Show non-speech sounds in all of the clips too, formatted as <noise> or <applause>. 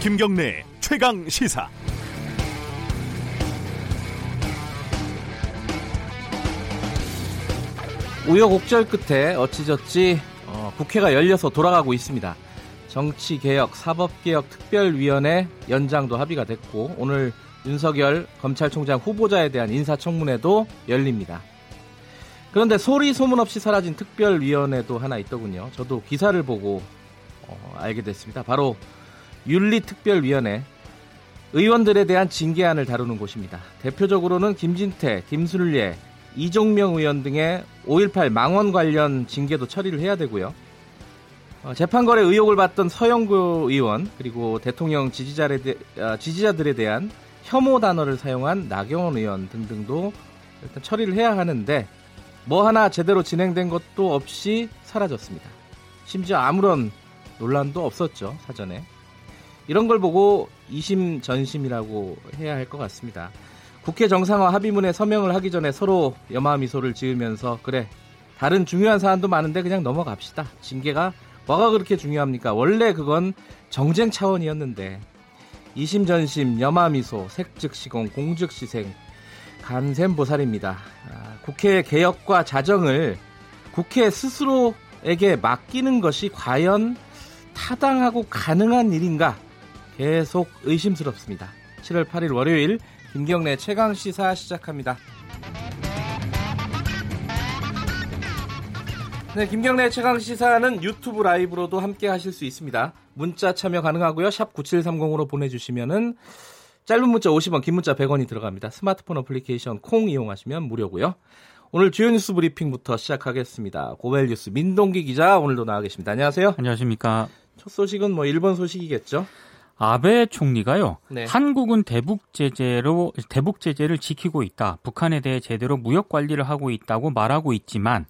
김경래 최강 시사. 우여곡절 끝에 어찌저찌 어, 국회가 열려서 돌아가고 있습니다. 정치개혁, 사법개혁 특별위원회 연장도 합의가 됐고 오늘 윤석열 검찰총장 후보자에 대한 인사청문회도 열립니다. 그런데 소리 소문 없이 사라진 특별위원회도 하나 있더군요. 저도 기사를 보고 어, 알게 됐습니다. 바로 윤리특별위원회 의원들에 대한 징계안을 다루는 곳입니다. 대표적으로는 김진태, 김순례, 이종명 의원 등의 5.18 망원 관련 징계도 처리를 해야 되고요. 어, 재판거래 의혹을 받던 서영구 의원 그리고 대통령 지지자들에, 대, 어, 지지자들에 대한 혐오 단어를 사용한 나경원 의원 등등도 일단 처리를 해야 하는데 뭐 하나 제대로 진행된 것도 없이 사라졌습니다. 심지어 아무런 논란도 없었죠 사전에. 이런 걸 보고 이심 전심이라고 해야 할 것 같습니다. 국회 정상화 합의문에 서명을 하기 전에 서로 염화 미소를 지으면서 그래 다른 중요한 사안도 많은데 그냥 넘어갑시다. 징계가 뭐가 그렇게 중요합니까? 원래 그건 정쟁 차원이었는데 이심 전심 염화 미소 색즉 시공 공즉 시생 간샘 보살입니다. 아, 국회 개혁과 자정을 국회 스스로에게 맡기는 것이 과연 타당하고 가능한 일인가 계속 의심스럽습니다. 7월 8일 월요일 김경래 최강 시사 시작합니다. 네, 김경래 최강 시사는 유튜브 라이브로도 함께 하실 수 있습니다. 문자 참여 가능하고요. 샵 9730으로 보내 주시면은 짧은 문자 50원, 긴 문자 100원이 들어갑니다. 스마트폰 어플리케이션 콩 이용하시면 무료고요. 오늘 주요 뉴스 브리핑부터 시작하겠습니다. 고발 뉴스 민동기 기자 오늘도 나와 계십니다. 안녕하세요. 안녕하십니까. 첫 소식은 뭐 일본 소식이겠죠? 아베 총리가요. 네. 한국은 대북 제재로 대북 제재를 지키고 있다. 북한에 대해 제대로 무역 관리를 하고 있다고 말하고 있지만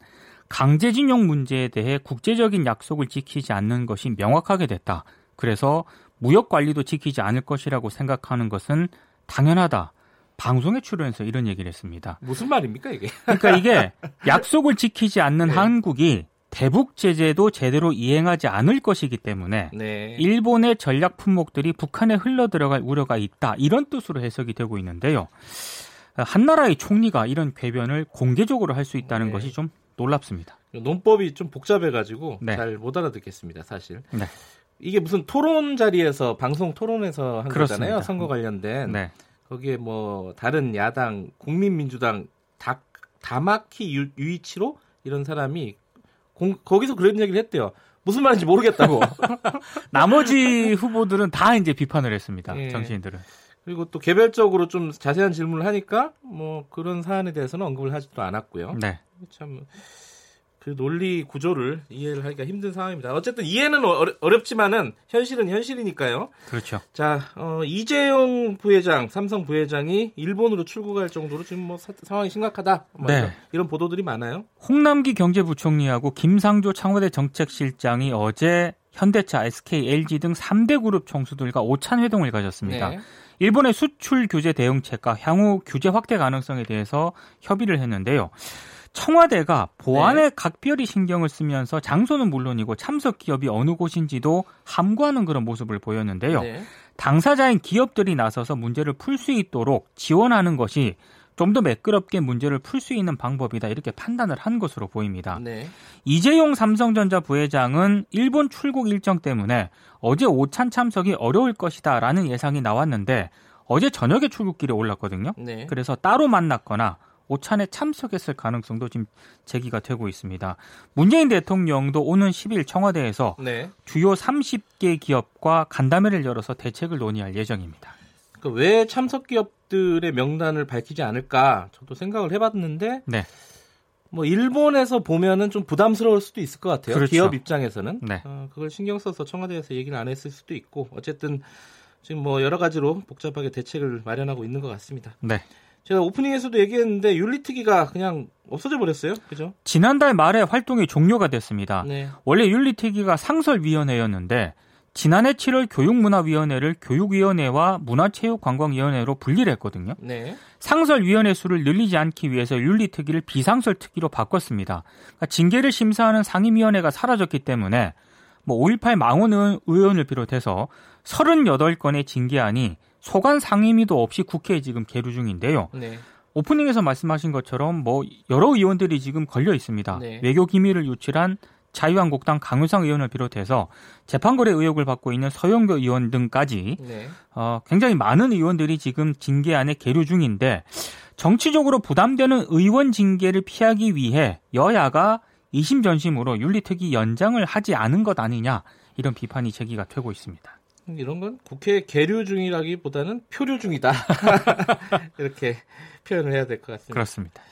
강제징용 문제에 대해 국제적인 약속을 지키지 않는 것이 명확하게 됐다. 그래서 무역 관리도 지키지 않을 것이라고 생각하는 것은 당연하다. 방송에 출연해서 이런 얘기를 했습니다. 무슨 말입니까 이게? 그러니까 이게 약속을 지키지 않는 <laughs> 네. 한국이 대북 제재도 제대로 이행하지 않을 것이기 때문에 네. 일본의 전략 품목들이 북한에 흘러 들어갈 우려가 있다. 이런 뜻으로 해석이 되고 있는데요. 한 나라의 총리가 이런 궤변을 공개적으로 할 수 있다는 네. 것이 좀 놀랍습니다. 논법이 좀 복잡해가지고 네. 잘못 알아듣겠습니다, 사실. 네. 이게 무슨 토론 자리에서 방송 토론에서 한 그렇습니다. 거잖아요, 선거 관련된. 네. 거기에 뭐 다른 야당, 국민민주당 다 다마키 유, 유이치로 이런 사람이 공, 거기서 그런 얘기를 했대요. 무슨 말인지 모르겠다고. <laughs> 나머지 후보들은 다 이제 비판을 했습니다. 예. 정치인들은. 그리고 또 개별적으로 좀 자세한 질문을 하니까 뭐 그런 사안에 대해서는 언급을 하지도 않았고요. 네. 참. 그 논리 구조를 이해를 하기가 힘든 상황입니다. 어쨌든 이해는 어렵, 지만은 현실은 현실이니까요. 그렇죠. 자, 어, 이재용 부회장, 삼성 부회장이 일본으로 출국할 정도로 지금 뭐 사, 상황이 심각하다. 뭐 네. 이런, 보도들이 많아요. 홍남기 경제부총리하고 김상조 청와대 정책실장이 어제 현대차, SK, LG 등 3대 그룹 총수들과 오찬 회동을 가졌습니다. 네. 일본의 수출 규제 대응책과 향후 규제 확대 가능성에 대해서 협의를 했는데요. 청와대가 보안에 네. 각별히 신경을 쓰면서 장소는 물론이고 참석 기업이 어느 곳인지도 함구하는 그런 모습을 보였는데요. 네. 당사자인 기업들이 나서서 문제를 풀 수 있도록 지원하는 것이 좀더 매끄럽게 문제를 풀 수 있는 방법이다 이렇게 판단을 한 것으로 보입니다. 네. 이재용 삼성전자 부회장은 일본 출국 일정 때문에 어제 오찬 참석이 어려울 것이다라는 예상이 나왔는데 어제 저녁에 출국길에 올랐거든요. 네. 그래서 따로 만났거나 오찬에 참석했을 가능성도 지금 제기가 되고 있습니다. 문재인 대통령도 오는 10일 청와대에서 네. 주요 30개 기업과 간담회를 열어서 대책을 논의할 예정입니다. 그러니까 왜 참석 기업들의 명단을 밝히지 않을까 저도 생각을 해봤는데 네. 뭐 일본에서 보면은 좀 부담스러울 수도 있을 것 같아요. 그렇죠. 기업 입장에서는 네. 어, 그걸 신경 써서 청와대에서 얘기를 안 했을 수도 있고 어쨌든 지금 뭐 여러 가지로 복잡하게 대책을 마련하고 있는 것 같습니다. 네. 제가 오프닝에서도 얘기했는데 윤리특위가 그냥 없어져 버렸어요. 그죠? 지난달 말에 활동이 종료가 됐습니다. 네. 원래 윤리특위가 상설위원회였는데 지난해 7월 교육문화위원회를 교육위원회와 문화체육관광위원회로 분리를 했거든요. 네. 상설위원회 수를 늘리지 않기 위해서 윤리특위를 비상설특위로 바꿨습니다. 그러니까 징계를 심사하는 상임위원회가 사라졌기 때문에 뭐 5.18 망원 의원을 비롯해서 38건의 징계안이 소관 상임위도 없이 국회에 지금 계류 중인데요. 네. 오프닝에서 말씀하신 것처럼 뭐 여러 의원들이 지금 걸려 있습니다. 네. 외교 기밀을 유출한 자유한국당 강효상 의원을 비롯해서 재판거래 의혹을 받고 있는 서영교 의원 등까지 네. 어, 굉장히 많은 의원들이 지금 징계 안에 계류 중인데 정치적으로 부담되는 의원 징계를 피하기 위해 여야가 이심전심으로 윤리특위 연장을 하지 않은 것 아니냐 이런 비판이 제기가 되고 있습니다. 이런 건 국회 계류 중이라기보다는 표류 중이다 <laughs> 이렇게 표현을 해야 될 것 같습니다. 그렇습니다.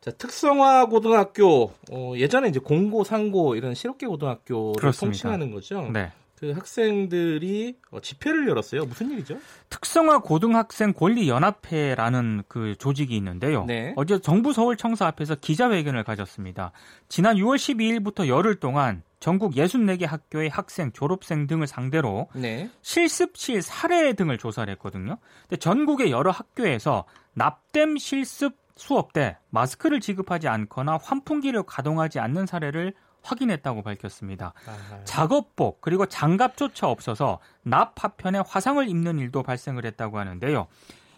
자, 특성화 고등학교 어, 예전에 이제 공고, 상고 이런 실업계 고등학교를 그렇습니다. 통칭하는 거죠. 네. 그 학생들이 어, 집회를 열었어요. 무슨 일이죠? 특성화 고등학생 권리 연합회라는 그 조직이 있는데요. 네. 어제 정부 서울 청사 앞에서 기자회견을 가졌습니다. 지난 6월 12일부터 열흘 동안 전국 64개 학교의 학생, 졸업생 등을 상대로 네. 실습실 사례 등을 조사를 했거든요. 근데 전국의 여러 학교에서 납땜 실습 수업 때 마스크를 지급하지 않거나 환풍기를 가동하지 않는 사례를 확인했다고 밝혔습니다. 아하. 작업복 그리고 장갑조차 없어서 납 파편에 화상을 입는 일도 발생을 했다고 하는데요.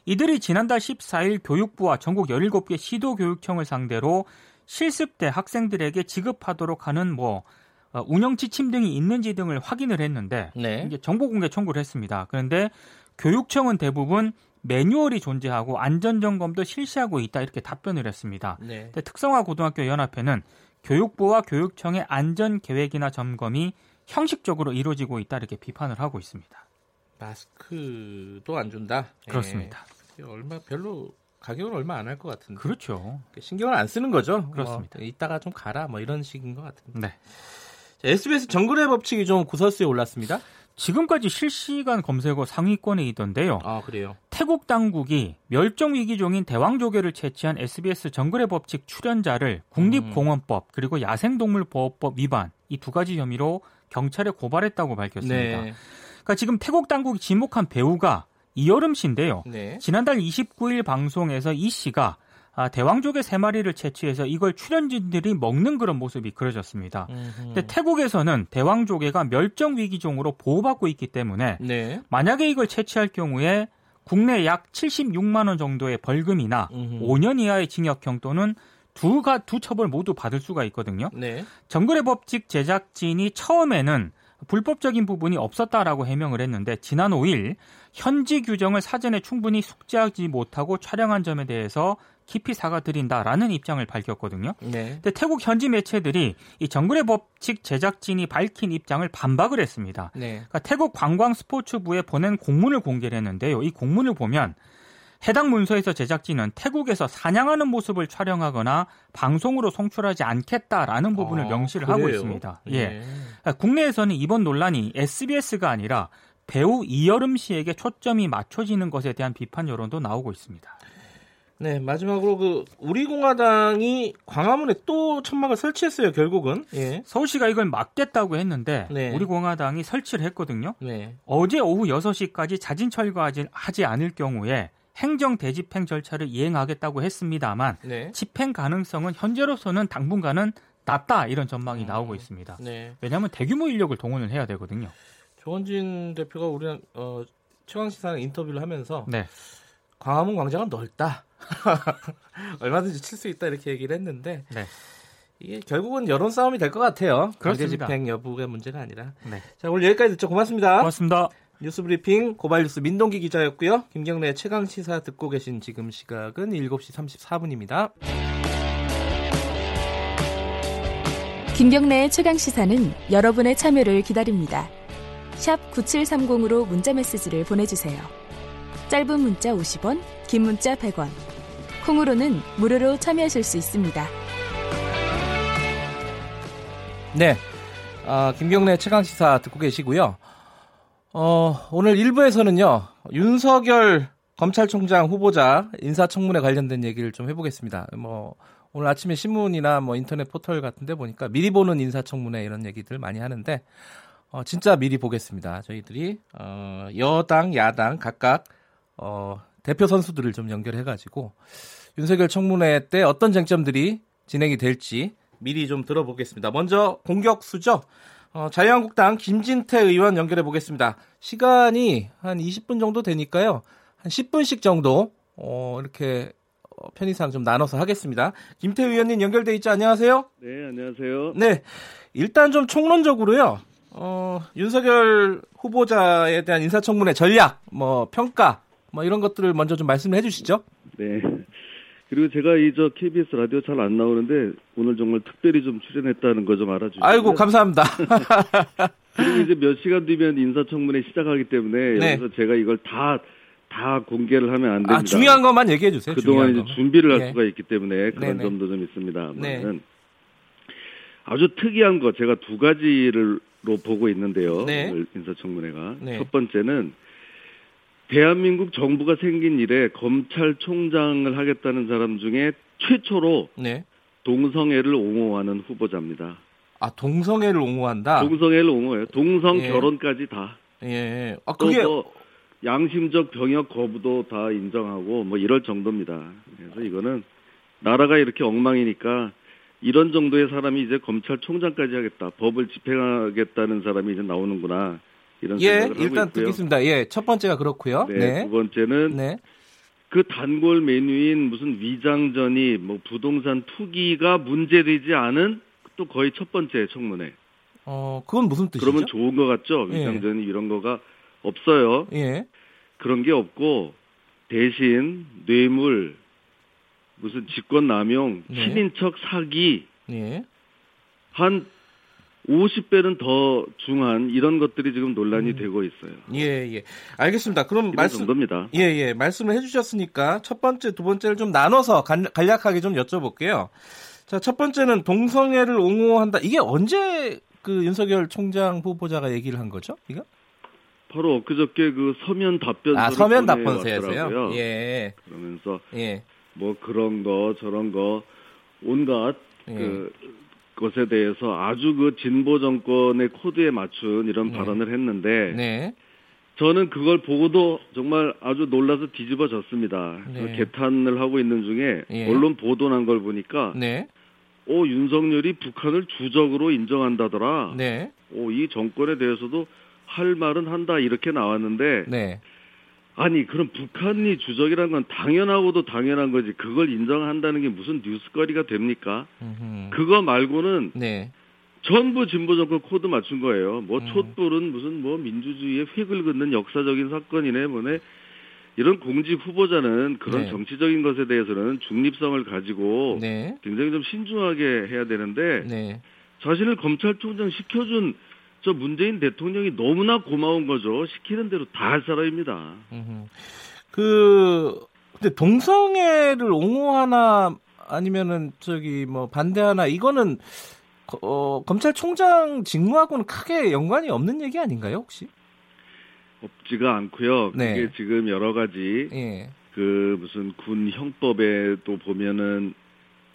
이들이 지난달 14일 교육부와 전국 17개 시도교육청을 상대로 실습 때 학생들에게 지급하도록 하는 뭐 어, 운영 지침 등이 있는지 등을 확인을 했는데 네. 이게 정보 공개 청구를 했습니다. 그런데 교육청은 대부분 매뉴얼이 존재하고 안전 점검도 실시하고 있다 이렇게 답변을 했습니다. 네. 특성화 고등학교 연합회는 교육부와 교육청의 안전 계획이나 점검이 형식적으로 이루어지고 있다 이렇게 비판을 하고 있습니다. 마스크도 안 준다. 그렇습니다. 예. 얼마 별로 가격은 얼마 안 할 것 같은데. 그렇죠. 신경을 안 쓰는 거죠. 그렇습니다. 뭐, 이따가 좀 가라 뭐 이런 식인 것 같은데. 네. 자, SBS 정글의 법칙이 좀 구설수에 올랐습니다. 지금까지 실시간 검색어 상위권에 있던데요. 아, 그래요? 태국 당국이 멸종위기종인 대왕조개를 채취한 SBS 정글의 법칙 출연자를 국립공원법 그리고 야생동물보호법 위반 이 두 가지 혐의로 경찰에 고발했다고 밝혔습니다. 네. 그러니까 지금 태국 당국이 지목한 배우가 이여름 씨인데요. 네. 지난달 29일 방송에서 이 씨가 아, 대왕조개 세 마리를 채취해서 이걸 출연진들이 먹는 그런 모습이 그려졌습니다. 근데 태국에서는 대왕조개가 멸종 위기종으로 보호받고 있기 때문에 네. 만약에 이걸 채취할 경우에 국내 약 76만 원 정도의 벌금이나 음흠. 5년 이하의 징역형 또는 두가 두 처벌 모두 받을 수가 있거든요. 네. 정글의 법칙 제작진이 처음에는 불법적인 부분이 없었다라고 해명을 했는데 지난 5일 현지 규정을 사전에 충분히 숙지하지 못하고 촬영한 점에 대해서 깊이 사과드린다라는 입장을 밝혔거든요. 네. 근데 태국 현지 매체들이 이 정글의 법칙 제작진이 밝힌 입장을 반박을 했습니다. 네. 그러니까 태국 관광 스포츠부에 보낸 공문을 공개를 했는데요. 이 공문을 보면 해당 문서에서 제작진은 태국에서 사냥하는 모습을 촬영하거나 방송으로 송출하지 않겠다라는 부분을 아, 명시를 그래요? 하고 있습니다. 예. 네. 그러니까 국내에서는 이번 논란이 SBS가 아니라 배우 이여름 씨에게 초점이 맞춰지는 것에 대한 비판 여론도 나오고 있습니다. 네, 마지막으로 그 우리공화당이 광화문에 또 천막을 설치했어요. 결국은 예. 서울시가 이걸 막겠다고 했는데 네. 우리공화당이 설치를 했거든요. 네. 어제 오후 6시까지 자진 철거하지 않을 경우에 행정 대집행 절차를 이행하겠다고 했습니다만 네. 집행 가능성은 현재로서는 당분간은 낮다 이런 전망이 음. 나오고 있습니다. 네. 왜냐하면 대규모 인력을 동원을 해야 되거든요. 조원진 대표가 우리 어, 최강 시사랑 인터뷰를 하면서 네. 광화문 광장은 넓다. <laughs> 얼마든지 칠 수 있다 이렇게 얘기를 했는데 네. 이게 결국은 여론 싸움이 될 것 같아요. 그렇습 집행 여부가 문제가 아니라. 네. 자 오늘 여기까지 듣죠. 고맙습니다. 고맙습니다. 뉴스브리핑 고발뉴스 민동기 기자였고요. 김경래 최강 시사 듣고 계신 지금 시각은 7시 34분입니다. 김경래의 최강 시사는 여러분의 참여를 기다립니다. 샵 9730으로 문자 메시지를 보내주세요. 짧은 문자 50원, 긴 문자 100원. 콩으로는 무료로 참여하실 수 있습니다. 네. 어, 김경래 최강시사 듣고 계시고요. 어, 오늘 1부에서는요, 윤석열 검찰총장 후보자 인사청문회 관련된 얘기를 좀 해보겠습니다. 뭐, 오늘 아침에 신문이나 뭐 인터넷 포털 같은 데 보니까 미리 보는 인사청문회 이런 얘기들 많이 하는데, 어, 진짜 미리 보겠습니다. 저희들이, 어, 여당, 야당 각각, 어, 대표 선수들을 좀 연결해가지고, 윤석열 청문회 때 어떤 쟁점들이 진행이 될지 미리 좀 들어보겠습니다. 먼저 공격수죠. 어, 자유한국당 김진태 의원 연결해 보겠습니다. 시간이 한 20분 정도 되니까요. 한 10분씩 정도 어, 이렇게 어, 편의상 좀 나눠서 하겠습니다. 김태 의원님 연결돼 있죠? 안녕하세요. 네, 안녕하세요. 네, 일단 좀 총론적으로요. 어, 윤석열 후보자에 대한 인사청문회 전략, 뭐 평가, 뭐 이런 것들을 먼저 좀 말씀을 해주시죠. 네. 그리고 제가 이 저 KBS 라디오 잘 안 나오는데 오늘 정말 특별히 좀 출연했다는 거 좀 알아주시고. 아이고 감사합니다. <laughs> 그리고 이제 몇 시간 뒤면 인사청문회 시작하기 때문에 네. 여기서 제가 이걸 다다 공개를 하면 안 됩니다. 아 중요한 것만 얘기해 주세요. 그동안 이제. 준비를 할 예. 수가 있기 때문에 그런 네네. 점도 좀 있습니다. 네. 는 아주 특이한 거 제가 두 가지를 로 보고 있는데요. 네. 오늘 인사청문회가 네. 첫 번째는 대한민국 정부가 생긴 이래 검찰총장을 하겠다는 사람 중에 최초로 네. 동성애를 옹호하는 후보자입니다. 아 동성애를 옹호한다. 동성애를 옹호해요. 동성 예. 결혼까지 다. 예. 아또 그게 뭐 양심적 병역 거부도 다 인정하고 뭐 이럴 정도입니다. 그래서 이거는 나라가 이렇게 엉망이니까 이런 정도의 사람이 이제 검찰총장까지 하겠다, 법을 집행하겠다는 사람이 이제 나오는구나 이런 예 생각을 일단 하고 있고요. 듣겠습니다. 예 첫 번째가 그렇고요. 네, 네. 두 번째는 네. 그 단골 메뉴인 무슨 위장전이 뭐 부동산 투기가 문제되지 않은 또 거의 첫 번째 청문회. 어 그건 무슨 뜻이죠? 그러면 좋은 것 같죠? 예. 위장전이 이런 거가 없어요. 예. 그런 게 없고 대신 뇌물 무슨 직권 남용, 네. 친인척 사기 예. 한 50배는 더 중한 이런 것들이 지금 논란이 음. 되고 있어요. 예, 예. 알겠습니다. 그럼 말씀 정도입니다. 예, 예. 말씀을 해 주셨으니까 첫 번째, 두 번째를 좀 나눠서 간, 간략하게 좀 여쭤볼게요. 자, 첫 번째는 동성애를 옹호한다. 이게 언제 그 윤석열 총장 후보자가 얘기를 한 거죠? 이거? 바로 엊그저께 그 서면 답변서를 아, 서면. 답변서였어요. 예. 그러면서 예. 뭐 그런 거 저런 거 온갖 예. 그 것에 대해서 아주 그 진보 정권의 코드에 맞춘 이런 네. 발언을 했는데 네. 저는 그걸 보고도 정말 아주 놀라서 뒤집어졌습니다. 네. 그 개탄을 하고 있는 중에 예. 언론 보도 난 걸 보니까 네. 오 윤석열이 북한을 주적으로 인정한다더라. 네. 오이 정권에 대해서도 할 말은 한다 이렇게 나왔는데 네. 아니 그럼 북한이 주적이란 건 당연하고도 당연한 거지 그걸 인정한다는 게 무슨 뉴스거리가 됩니까? 음흠. 그거 말고는 네. 전부 진보 정권 코드 맞춘 거예요. 뭐 음. 촛불은 무슨 뭐 민주주의의 획을 긋는 역사적인 사건이네 뭐네 이런 공직 후보자는 그런 네. 정치적인 것에 대해서는 중립성을 가지고 네. 굉장히 좀 신중하게 해야 되는데 네. 자신을 검찰총장 시켜준 저 문재인 대통령이 너무나 고마운 거죠. 시키는 대로 다 할 사람입니다. 그 근데 동성애를 옹호하나 아니면은 저기 뭐 반대하나 이거는 거- 어, 검찰총장 직무하고는 크게 연관이 없는 얘기 아닌가요 혹시? 없지가 않고요. 네. 그게 지금 여러 가지 예. 그 무슨 군 형법에도 보면은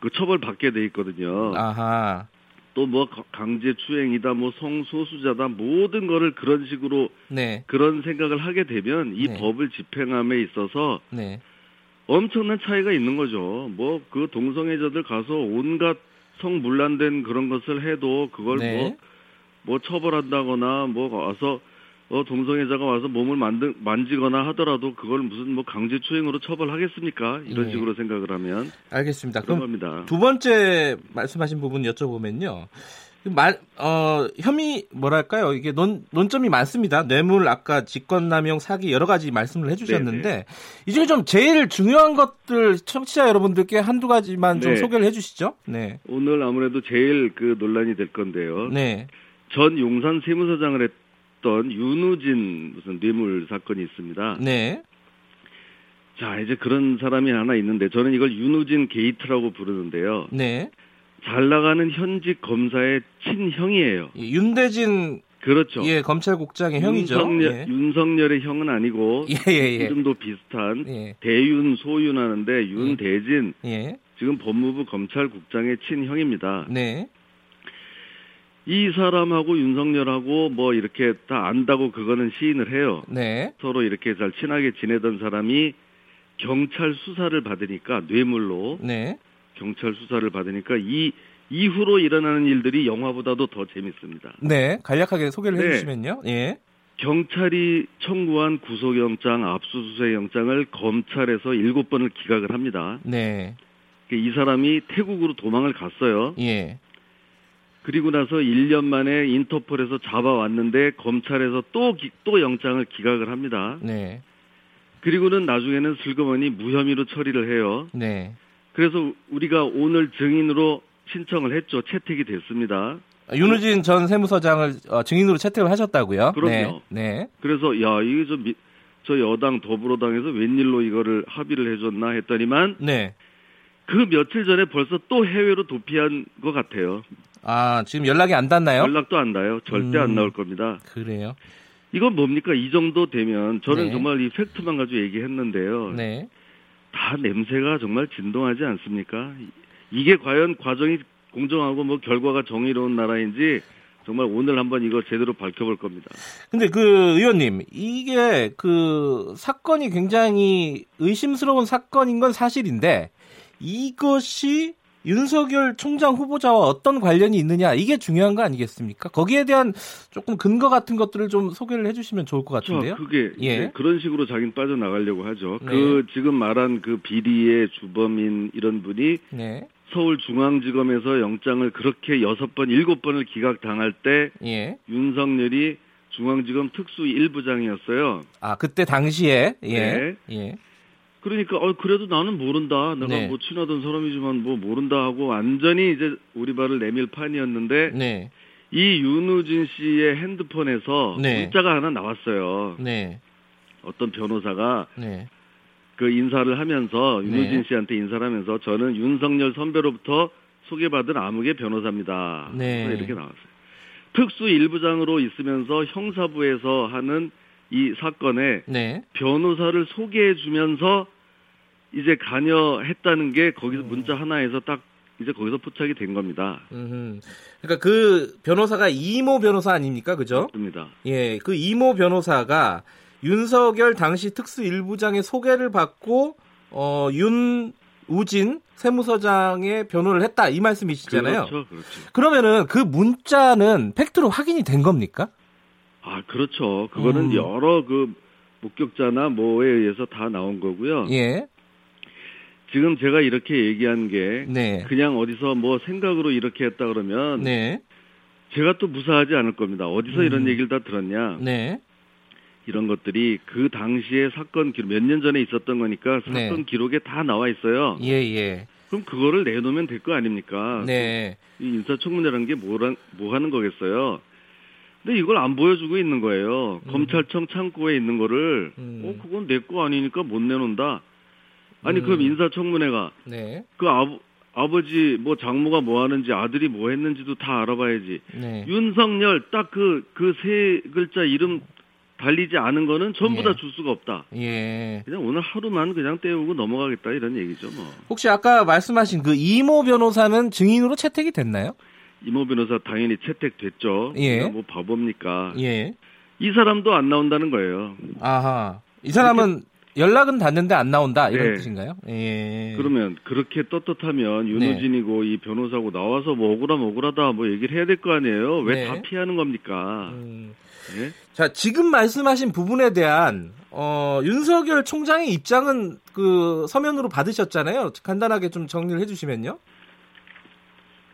그 처벌 받게 돼 있거든요. 아하. 또 뭐 강제 추행이다, 뭐 성소수자다, 모든 거를 그런 식으로 네. 그런 생각을 하게 되면 이 네. 법을 집행함에 있어서 네. 엄청난 차이가 있는 거죠. 뭐 그 동성애자들 가서 온갖 성물란된 그런 것을 해도 그걸 네. 뭐, 뭐 처벌한다거나 뭐 와서 어, 동성애자가 와서 몸을 만든, 만지거나 하더라도 그걸 무슨 뭐 강제추행으로 처벌하겠습니까? 이런 네. 식으로 생각을 하면 알겠습니다. 그럼 겁니다. 두 번째 말씀하신 부분 여쭤보면요. 그 말, 어, 혐의, 뭐랄까요. 이게 논, 논점이 많습니다. 뇌물, 아까 직권남용, 사기, 여러 가지 말씀을 해주셨는데, 이 중에 좀 제일 중요한 것들, 청취자 여러분들께 한두 가지만 좀 네. 소개를 해주시죠. 네. 오늘 아무래도 제일 그 논란이 될 건데요. 네. 전 용산 세무서장을 했 던 윤우진 무슨 뇌물 사건이 있습니다. 네. 자, 이제 그런 사람이 하나 있는데 저는 이걸 윤우진 게이트라고 부르는데요. 네. 잘 나가는 현직 검사의 친형이에요. 이 윤대진, 그렇죠. 예, 검찰국장의 형이죠. 윤석열, 예. 윤석열의 형은 아니고 예, 예, 예. 이름도 비슷한 예. 대윤 소윤 하는데 윤대진 예. 지금 법무부 검찰국장의 친형입니다. 네. 이 사람하고 윤석열하고 뭐 이렇게 다 안다고 그거는 시인을 해요. 네. 서로 이렇게 잘 친하게 지내던 사람이 경찰 수사를 받으니까 뇌물로 네. 경찰 수사를 받으니까 이 이후로 일어나는 일들이 영화보다도 더 재밌습니다. 네, 간략하게 소개를 네. 해주시면요. 예. 경찰이 청구한 구속영장, 압수수색 영장을 검찰에서 일곱 번을 기각을 합니다. 네. 이 사람이 태국으로 도망을 갔어요. 예. 그리고 나서 1년 만에 인터폴에서 잡아왔는데 검찰에서 또, 기- 또 영장을 기각을 합니다. 네. 그리고는 나중에는 슬그머니 무혐의로 처리를 해요. 네. 그래서 우리가 오늘 증인으로 신청을 했죠. 채택이 됐습니다. 아, 윤우진 전 세무서장을 어, 증인으로 채택을 하셨다고요? 그럼요. 네. 네. 그래서 야 이게 저, 미- 저 여당 더불어당에서 웬일로 이거를 합의를 해줬나 했더니만 네. 그 며칠 전에 벌써 또 해외로 도피한 것 같아요. 아, 지금 연락이 안 닿나요? 연락도 안 나요. 절대 음. 안 나올 겁니다. 그래요. 이건 뭡니까? 이 정도 되면 저는 네. 정말 이 팩트만 가지고 얘기했는데요. 네. 다 냄새가 정말 진동하지 않습니까? 이게 과연 과정이 공정하고 뭐 결과가 정의로운 나라인지 정말 오늘 한번 이거 제대로 밝혀볼 겁니다. 근데 그 의원님, 이게 그 사건이 굉장히 의심스러운 사건인 건 사실인데 이것이 윤석열 총장 후보자와 어떤 관련이 있느냐 이게 중요한 거 아니겠습니까? 거기에 대한 조금 근거 같은 것들을 좀 소개를 해주시면 좋을 것 같은데요. 자, 그게 예. 그런 식으로 자기는 빠져나가려고 하죠. 네. 그 지금 말한 그 비리의 주범인 이런 분이 네, 서울중앙지검에서 영장을 그렇게 여섯 번, 일곱 번을 기각당할 때 예. 윤석열이 중앙지검 특수 1부장이었어요. 아 그때 당시에 예, 네. 예, 그러니까 어 그래도 나는 모른다. 내가 네. 뭐 친하던 사람이지만 뭐 모른다 하고 완전히 이제 우리 발을 내밀 판이었는데 네, 이 윤우진 씨의 핸드폰에서 네. 문자가 하나 나왔어요. 네, 어떤 변호사가 네, 그 인사를 하면서 윤우진 네. 씨한테 인사를 하면서 저는 윤석열 선배로부터 소개받은 아무개 변호사입니다. 네. 이렇게 나왔어요. 특수 일부장으로 있으면서 형사부에서 하는 이 사건에 네. 변호사를 소개해 주면서 이제 관여했다는 게 거기서 음. 문자 하나에서 딱 이제 거기서 포착이 된 겁니다. 음, 그러니까 그 변호사가 이모 변호사 아닙니까, 그죠? 맞습니다. 예, 그 이모 변호사가 윤석열 당시 특수 일부장의 소개를 받고 어 윤우진 세무서장의 변호를 했다 이 말씀이시잖아요. 그렇죠, 그렇죠. 그러면은 그 문자는 팩트로 확인이 된 겁니까? 아, 그렇죠. 그거는 음. 여러 그 목격자나 뭐에 의해서 다 나온 거고요. 예, 지금 제가 이렇게 얘기한 게 네, 그냥 어디서 뭐 생각으로 이렇게 했다 그러면 네, 제가 또 무사하지 않을 겁니다. 어디서 음. 이런 얘기를 다 들었냐? 네, 이런 것들이 그 당시에 사건 기록 몇 년 전에 있었던 거니까 사건 네. 기록에 다 나와 있어요. 예, 예, 그럼 그거를 내놓으면 될 거 아닙니까? 네, 이 인사청문회라는 게 뭐란 뭐 하는 거겠어요? 근데 이걸 안 보여주고 있는 거예요. 음. 검찰청 창고에 있는 거를 음. 어 그건 내 거 아니니까 못 내놓는다. 아니 음. 그럼 인사청문회가 네, 그 아버 아버지 뭐 장모가 뭐 하는지 아들이 뭐 했는지도 다 알아봐야지. 네, 윤석열 딱 그 그 세 글자 이름 달리지 않은 거는 전부 예. 다줄 수가 없다. 예. 그냥 오늘 하루만 그냥 때우고 넘어가겠다 이런 얘기죠 뭐. 혹시 아까 말씀하신 그 이모 변호사는 증인으로 채택이 됐나요? 이모 변호사 당연히 채택됐죠. 예. 내가 뭐 바보입니까? 예. 이 사람도 안 나온다는 거예요. 아하. 이 사람은 연락은 닿는데 안 나온다 이런 네. 뜻인가요? 예. 그러면 그렇게 떳떳하면 네. 윤호진이고 이 변호사고 나와서 뭐 억울하면 억울하다 뭐 얘기를 해야 될 거 아니에요. 왜 네. 다 피하는 겁니까? 음. 예? 자, 지금 말씀하신 부분에 대한 어, 윤석열 총장의 입장은 그 서면으로 받으셨잖아요. 간단하게 좀 정리를 해주시면요.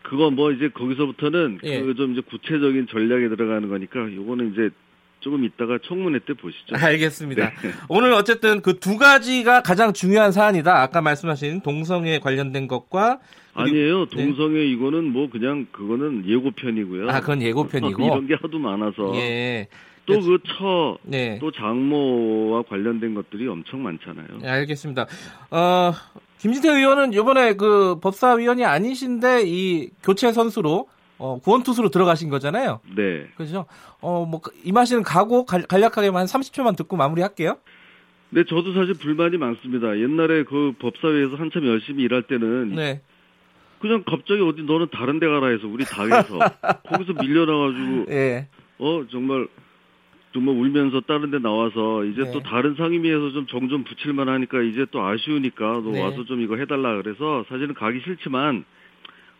그거 뭐 이제 거기서부터는 예. 그좀 이제 구체적인 전략에 들어가는 거니까 요거는 이제 조금 이따가 청문회 때 보시죠. 알겠습니다. 네. <laughs> 오늘 어쨌든 그 두 가지가 가장 중요한 사안이다. 아까 말씀하신 동성애 관련된 것과 아니에요. 네. 동성애 이거는 뭐 그냥 그거는 예고편이고요. 아, 그건 예고편이고. <laughs> 이런 게 하도 많아서 예. 또그 처, 네. 또 장모와 관련된 것들이 엄청 많잖아요. 네, 알겠습니다. 어, 김진태 의원은 이번에 그 법사위원이 아니신데 이 교체 선수로 어, 구원 투수로 들어가신 거잖아요. 네. 그죠? 어, 뭐, 임하시는 각오 간- 간략하게만 한 30초만 듣고 마무리할게요. 근데 저도 사실 불만이 많습니다. 옛날에 그 법사위에서 한참 열심히 일할 때는 네. 그냥 갑자기 어디 너는 다른 데 가라 해서 우리 당에서 <laughs> 거기서 밀려나가지고 예. 어 정말 정말 울면서 다른 데 나와서 이제 네. 또 다른 상임위에서 좀 정 좀 붙일만 하니까 이제 또 아쉬우니까 너 네. 와서 좀 이거 해달라 그래서 사실은 가기 싫지만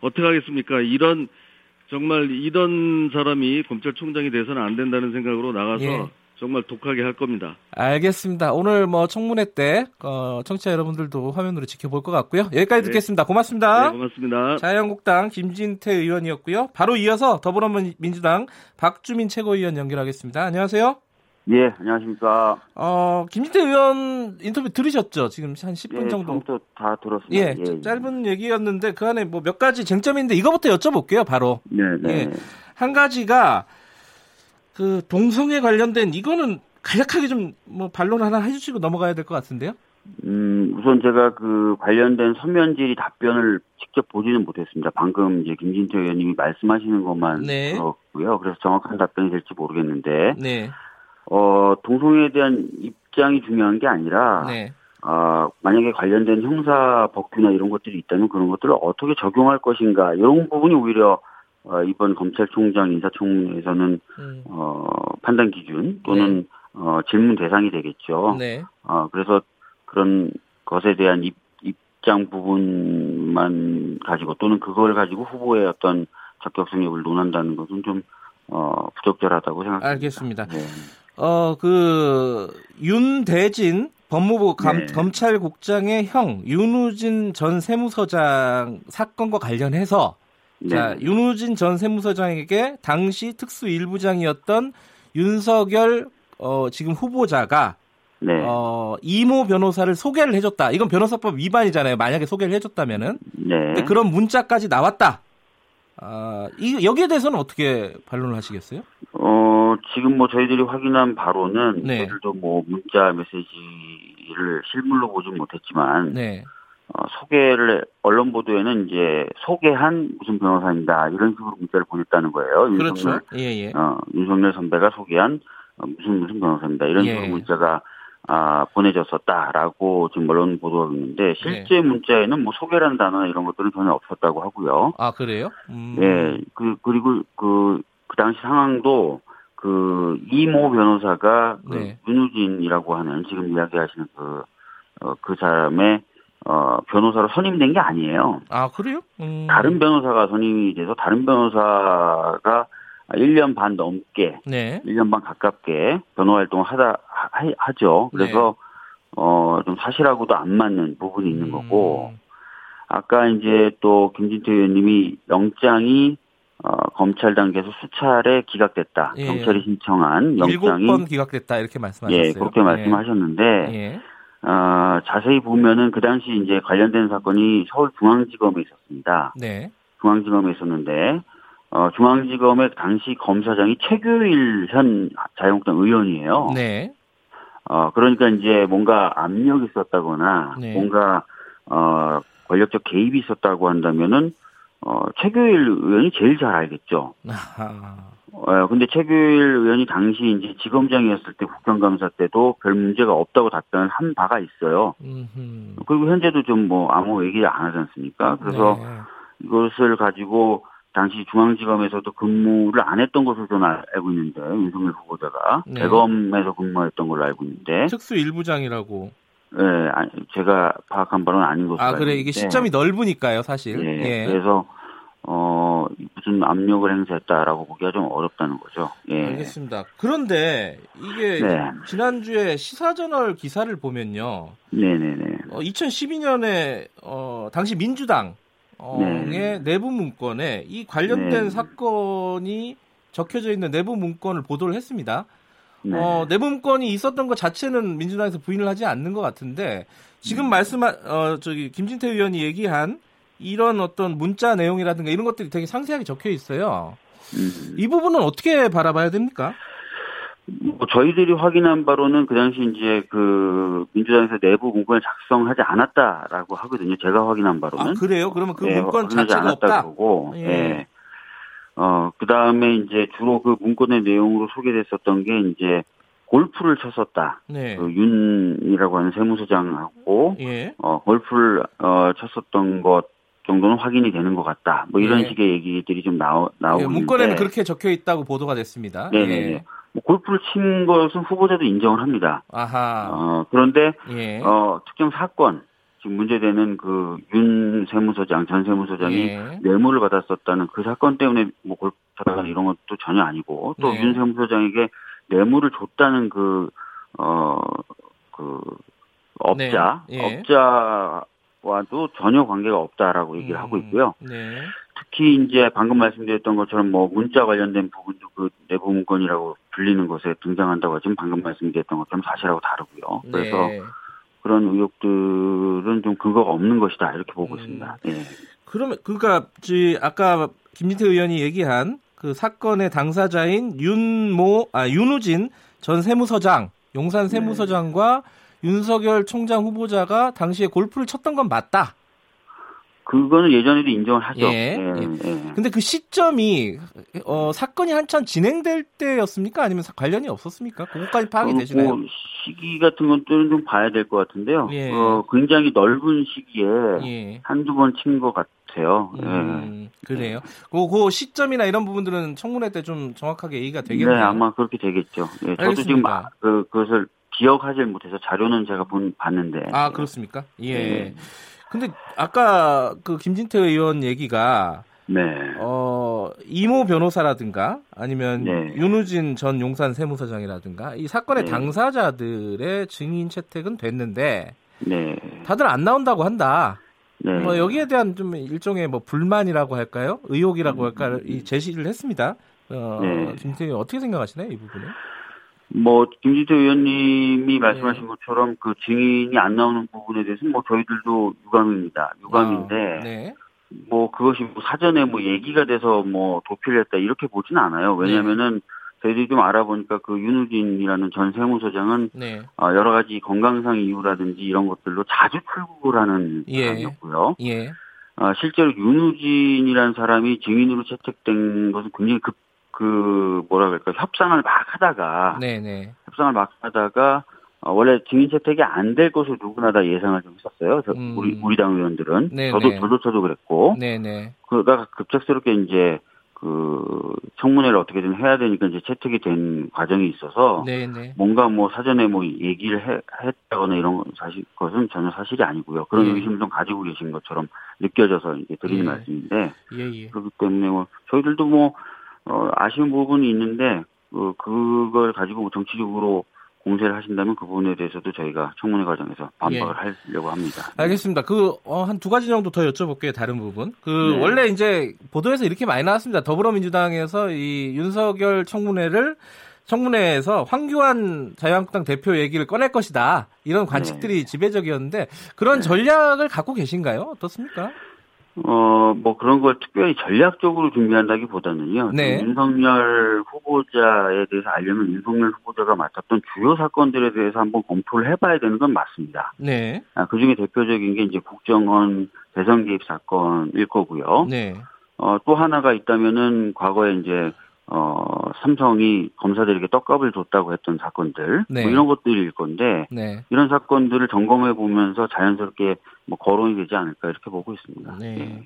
어떻게 하겠습니까? 이런 정말 이런 사람이 검찰총장이 돼서는 안 된다는 생각으로 나가서 예. 정말 독하게 할 겁니다. 알겠습니다. 오늘 뭐 청문회 때 어, 청취자 여러분들도 화면으로 지켜볼 것 같고요. 여기까지 네. 듣겠습니다. 고맙습니다. 네, 고맙습니다. 자유한국당 김진태 의원이었고요. 바로 이어서 더불어민주당 박주민 최고위원 연결하겠습니다. 안녕하세요. 예, 안녕하십니까. 어, 김진태 의원 인터뷰 들으셨죠? 지금 한 10분 예, 정도. 다 들었습니다. 예, 짧은 얘기였는데 그 안에 뭐 몇 가지 쟁점인데 이거부터 여쭤볼게요. 바로 네, 네. 예. 한 가지가 그 동성애 관련된 이거는 간략하게 좀 뭐 반론 하나 해주시고 넘어가야 될 것 같은데요. 음, 우선 제가 그 관련된 서면 질의 답변을 직접 보지는 못했습니다. 방금 이제 김진태 의원님이 말씀하시는 것만 네. 들었고요. 그래서 정확한 답변이 될지 모르겠는데, 네, 어, 동성애에 대한 입장이 중요한 게 아니라, 네, 아, 만약에 관련된 형사 법규나 이런 것들이 있다면 그런 것들을 어떻게 적용할 것인가, 이런 부분이 오히려 어, 이번 검찰총장 인사청문회에서는 음, 어, 판단 기준 또는 어, 질문 대상이 되겠죠. 네, 어, 그래서 그런 것에 대한 입, 입장 부분만 가지고 또는 그걸 가지고 후보의 어떤 적격성 여부를 논한다는 것은 좀 어, 부적절하다고 생각합니다. 알겠습니다. 네. 어, 그, 윤대진 법무부 감- 네. 검찰국장의 형, 윤우진 전 세무서장 사건과 관련해서, 네. 자, 윤우진 전 세무서장에게 당시 특수 일부장이었던 윤석열, 어, 지금 후보자가, 네. 어, 이모 변호사를 소개를 해줬다. 이건 변호사법 위반이잖아요. 만약에 소개를 해줬다면은. 네. 그런 문자까지 나왔다. 아, 이, 여기에 대해서는 어떻게 반론을 하시겠어요? 어, 지금 뭐 저희들이 확인한 바로는 네. 저희들도 뭐 문자 메시지를 실물로 보진 못했지만 네. 어, 소개를 언론 보도에는 이제 소개한 무슨 변호사입니다 이런 식으로 문자를 보냈다는 거예요. 그렇죠. 윤석열, 예, 예. 어, 윤석열 선배가 소개한 어, 무슨 무슨 변호사입니다 이런 예. 식으로 문자가 아, 보내졌었다라고 지금 언론 보도하고 있는데 실제 문자에는 뭐 소개라는 단어 이런 것들은 전혀 없었다고 하고요. 아, 그래요? 음. 예, 그, 그리고 그, 그 당시 상황도 그 이모 변호사가 그 네. 윤우진이라고 하는 지금 이야기하시는 그, 어, 그 사람의 어, 변호사로 선임된 게 아니에요. 아, 그래요? 음. 다른 변호사가 선임이 돼서 다른 변호사가 1년 반 넘게, 네. 1년 반 가깝게 변호 활동을 하다, 하, 하죠. 그래서, 어, 좀 사실하고도 안 맞는 부분이 있는 거고, 음. 아까 이제 또 김진태 의원님이 영장이 어, 검찰 단계에서 수차례 기각됐다. 예. 경찰이 신청한 영장이 번 기각됐다 이렇게 말씀하셨어요. 예 그렇게 말씀하셨는데 예. 어, 자세히 보면은 그 당시 이제 관련된 사건이 서울중앙지검에 있었습니다. 네. 중앙지검에 있었는데 어, 중앙지검의 당시 검사장이 최규일 현 자유한국당 의원이에요. 네. 어, 그러니까 이제 뭔가 압력이 있었다거나 네. 뭔가 어, 권력적 개입이 있었다고 한다면은 어, 최규일 의원이 제일 잘 알겠죠. 아하. 어, 근데 최규일 의원이 당시 이제 지검장이었을 때 국정감사 때도 별 문제가 없다고 답변을 한 바가 있어요. 음흠. 그리고 현재도 좀 뭐 아무 얘기 안 하지 않습니까? 그래서 네. 이것을 가지고 당시 중앙지검에서도 근무를 안 했던 것으로 저는 알- 알고 있는데 윤석열 후보자가 네. 대검에서 근무했던 걸로 알고 있는데 특수 일부장이라고. 예, 아니, 제가 파악한 바는 아닌 것으로 아, 알고 그래. 이게 시점이 넓으니까요, 사실. 예, 예. 그래서 어 무슨 압력을 행사했다라고 보기가 좀 어렵다는 거죠. 예. 알겠습니다. 그런데 이게 네. 지난주에 시사저널 기사를 보면요. 네네네. 어, 2012년에 어, 당시 민주당의 네. 내부 문건에 이 관련된 네. 사건이 적혀져 있는 내부 문건을 보도를 했습니다. 네. 어, 내부 문건이 있었던 것 자체는 민주당에서 부인을 하지 않는 것 같은데 지금 음. 말씀한 어, 저기 김진태 의원이 얘기한 이런 어떤 문자 내용이라든가 이런 것들이 되게 상세하게 적혀 있어요. 음, 이 부분은 어떻게 바라봐야 됩니까? 뭐 저희들이 확인한 바로는 그 당시 이제 그 민주당에서 내부 문건을 작성하지 않았다라고 하거든요. 제가 확인한 바로는. 아 그래요? 그러면 그 예, 문건 자체가 않았다고 없다. 보고. 예. 예. 어, 그 다음에 이제 주로 그 문건의 내용으로 소개됐었던 게 이제 골프를 쳤었다. 네. 그 윤이라고 하는 세무서장하고 예. 어, 골프를 어, 쳤었던 것 정도는 확인이 되는 것 같다. 뭐 이런 예. 식의 얘기들이 좀 나오, 나오고 예, 문건에는 있는데 그렇게 적혀 있다고 보도가 됐습니다. 네네네. 예. 뭐 골프를 친 것은 후보자도 인정을 합니다. 아하. 어, 그런데 예. 어, 특정 사건 지금 문제되는 그 윤 세무서장 전 세무서장이 예. 뇌물을 받았었다는 그 사건 때문에 뭐 골프다거나 이런 것도 전혀 아니고 또 네. 윤 세무서장에게 뇌물을 줬다는 그 어그 업자 네. 예. 업자 와도 전혀 관계가 없다라고 얘기를 하고 음, 있고요. 네. 특히 이제 방금 말씀드렸던 것처럼 뭐 문자 관련된 부분도 그 내부 문건이라고 불리는 것에 등장한다고 하지만 방금 말씀드렸던 것처럼 사실하고 다르고요. 그래서 네. 그런 의혹들은 좀 근거가 없는 것이다 이렇게 보고 음. 있습니다. 예. 그러면 지 아까 김진태 의원이 얘기한 그 사건의 당사자인 윤모 아 윤우진 전 세무서장 용산 네. 세무서장과 윤석열 총장 후보자가 당시에 골프를 쳤던 건 맞다. 그거는 예전에도 인정을 하죠. 예, 예. 예. 근데 그 시점이 어, 사건이 한참 진행될 때였습니까? 아니면 사- 관련이 없었습니까? 그것까지 파악이 어, 되시나요? 뭐 시기 같은 것들은 좀 봐야 될 것 같은데요. 예. 어, 굉장히 넓은 시기에 예. 한두 번 친 것 같아요. 예. 음, 그래요. 그, 그 시점이나 이런 부분들은 청문회 때 좀 정확하게 얘기가 네, 되겠네요. 아마 그렇게 되겠죠. 예, 저도. 지금 아, 그, 그것을 기억하지 못해서 자료는 제가 본, 봤는데. 아 그렇습니까? 예. 네. 근데 아까 그 김진태 의원 얘기가 네. 어 이모 변호사라든가 아니면 네. 윤우진 전 용산 세무서장이라든가 이 사건의 네. 당사자들의 증인 채택은 됐는데 네. 다들 안 나온다고 한다. 네. 뭐 여기에 대한 좀 일종의 뭐 불만이라고 할까요? 의혹이라고 할까요? 이 제시를 했습니다. 어, 네. 김진태 의원 어떻게 생각하시나요, 이 부분은? 뭐 김진태 의원님이 말씀하신 네. 것처럼 그 증인이 안 나오는 부분에 대해서는 뭐 저희들도 유감입니다. 유감인데 아, 네. 뭐 그것이 뭐 사전에 뭐 얘기가 돼서 뭐 도피를 했다 이렇게 보진 않아요. 네. 왜냐면은 저희들이 좀 알아보니까 그 윤우진이라는 전 세무서장은 네. 어, 여러 가지 건강상 이유라든지 이런 것들로 자주 출국을 하는 예. 사람이었고요. 예. 어, 실제로 윤우진이라는 사람이 증인으로 채택된 것은 굉장히 급, 그, 뭐라 그럴까, 협상을 막 하다가, 네, 네. 협상을 막 하다가, 어, 원래 증인 채택이 안 될 것으로 누구나 다 예상을 좀 했었어요. 저, 음. 우리, 우리 당 의원들은. 네, 저도, 네. 저도, 저도 그랬고. 네, 네. 그러다가 급작스럽게 이제, 그, 청문회를 어떻게든 해야 되니까 이제 채택이 된 과정이 있어서, 네, 네. 뭔가 뭐 사전에 뭐 얘기를 해, 했다거나 이런 건 사실 것은 전혀 사실이 아니고요. 그런 예. 의심을 좀 가지고 계신 것처럼 느껴져서 이제 드리는 예. 말씀인데 예, 예. 그렇기 때문에 뭐 저희들도 뭐 어, 아쉬운 부분이 있는데 그 그걸 가지고 뭐 정치적으로 공세를 하신다면 그 부분에 대해서도 저희가 청문회 과정에서 반박을 하려고 합니다. 예. 알겠습니다. 그, 어, 한두 가지 정도 더 여쭤볼게요, 다른 부분. 그, 네. 원래 이제 보도에서 이렇게 많이 나왔습니다. 더불어민주당에서 이 윤석열 청문회를, 청문회에서 황교안 자유한국당 대표 얘기를 꺼낼 것이다. 이런 관측들이 지배적이었는데, 그런 네. 전략을 갖고 계신가요? 어떻습니까? 어, 뭐 그런 걸 특별히 전략적으로 준비한다기 보다는요. 네. 윤석열 후보자에 대해서 알려면 윤석열 후보자가 맡았던 주요 사건들에 대해서 한번 검토를 해봐야 되는 건 맞습니다. 네. 아, 그 중에 대표적인 게 이제 국정원 대선 개입 사건일 거고요. 네. 어, 또 하나가 있다면은 과거에 이제 어, 삼성이 검사들에게 떡값을 줬다고 했던 사건들 네. 뭐 이런 것들일 건데 네. 이런 사건들을 점검해 보면서 자연스럽게 뭐 거론이 되지 않을까 이렇게 보고 있습니다. 네. 예.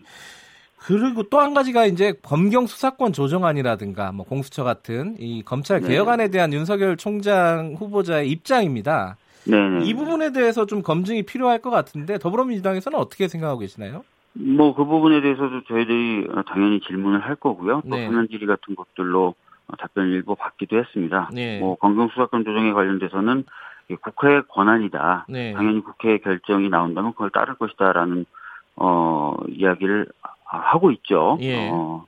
그리고 또 한 가지가 이제 검경 수사권 조정안이라든가 뭐 공수처 같은 이 검찰 네. 개혁안에 대한 윤석열 총장 후보자의 입장입니다. 네네. 이 부분에 대해서 좀 검증이 필요할 것 같은데 더불어민주당에서는 어떻게 생각하고 계시나요? 뭐 그 부분에 대해서도 저희들이 어, 당연히 질문을 할 거고요. 또 네. 서면 질의 같은 것들로 어, 답변을 일부 받기도 했습니다. 네. 뭐 건강 수사권 조정에 관련돼서는 국회의 권한이다. 네. 당연히 국회 결정이 나온다면 그걸 따를 것이다라는 어 이야기를 아, 하고 있죠. 예. 어,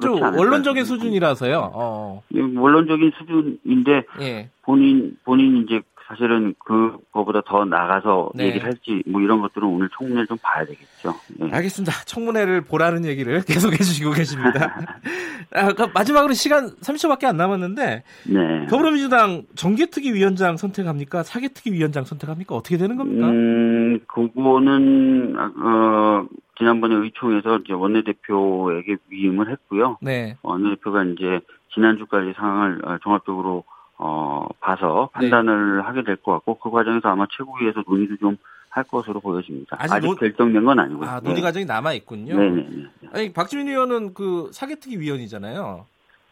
좀 원론적인. 수준이라서요. 어. 이 원론적인 수준인데 예. 본인 본인 이제 사실은 그거보다 더 나가서 네. 얘기를 할지 뭐 이런 것들은 오늘 청문회를 좀 봐야 되겠죠. 예. 알겠습니다. 청문회를 보라는 얘기를 <laughs> 계속 해주시고 계십니다. 아, 그 마지막으로 시간 30초밖에 안 남았는데 네. 더불어민주당 정개특위 위원장 선택합니까? 사개특위 위원장 선택합니까? 어떻게 되는 겁니까? 음, 그거는, 아, 어, 지난번에 의총에서 이제 원내대표에게 위임을 했고요. 네. 원내대표가 이제 지난주까지 상황을 어, 종합적으로, 어, 봐서 네. 판단을 하게 될 것 같고, 그 과정에서 아마 최고위에서 논의도 좀 할 것으로 보여집니다. 아직 아직, 논- 결정된 건 아니고요. 아, 논의 과정이 남아 있군요. 네네네. 아니 박지민 의원은 그 사개특위 위원이잖아요.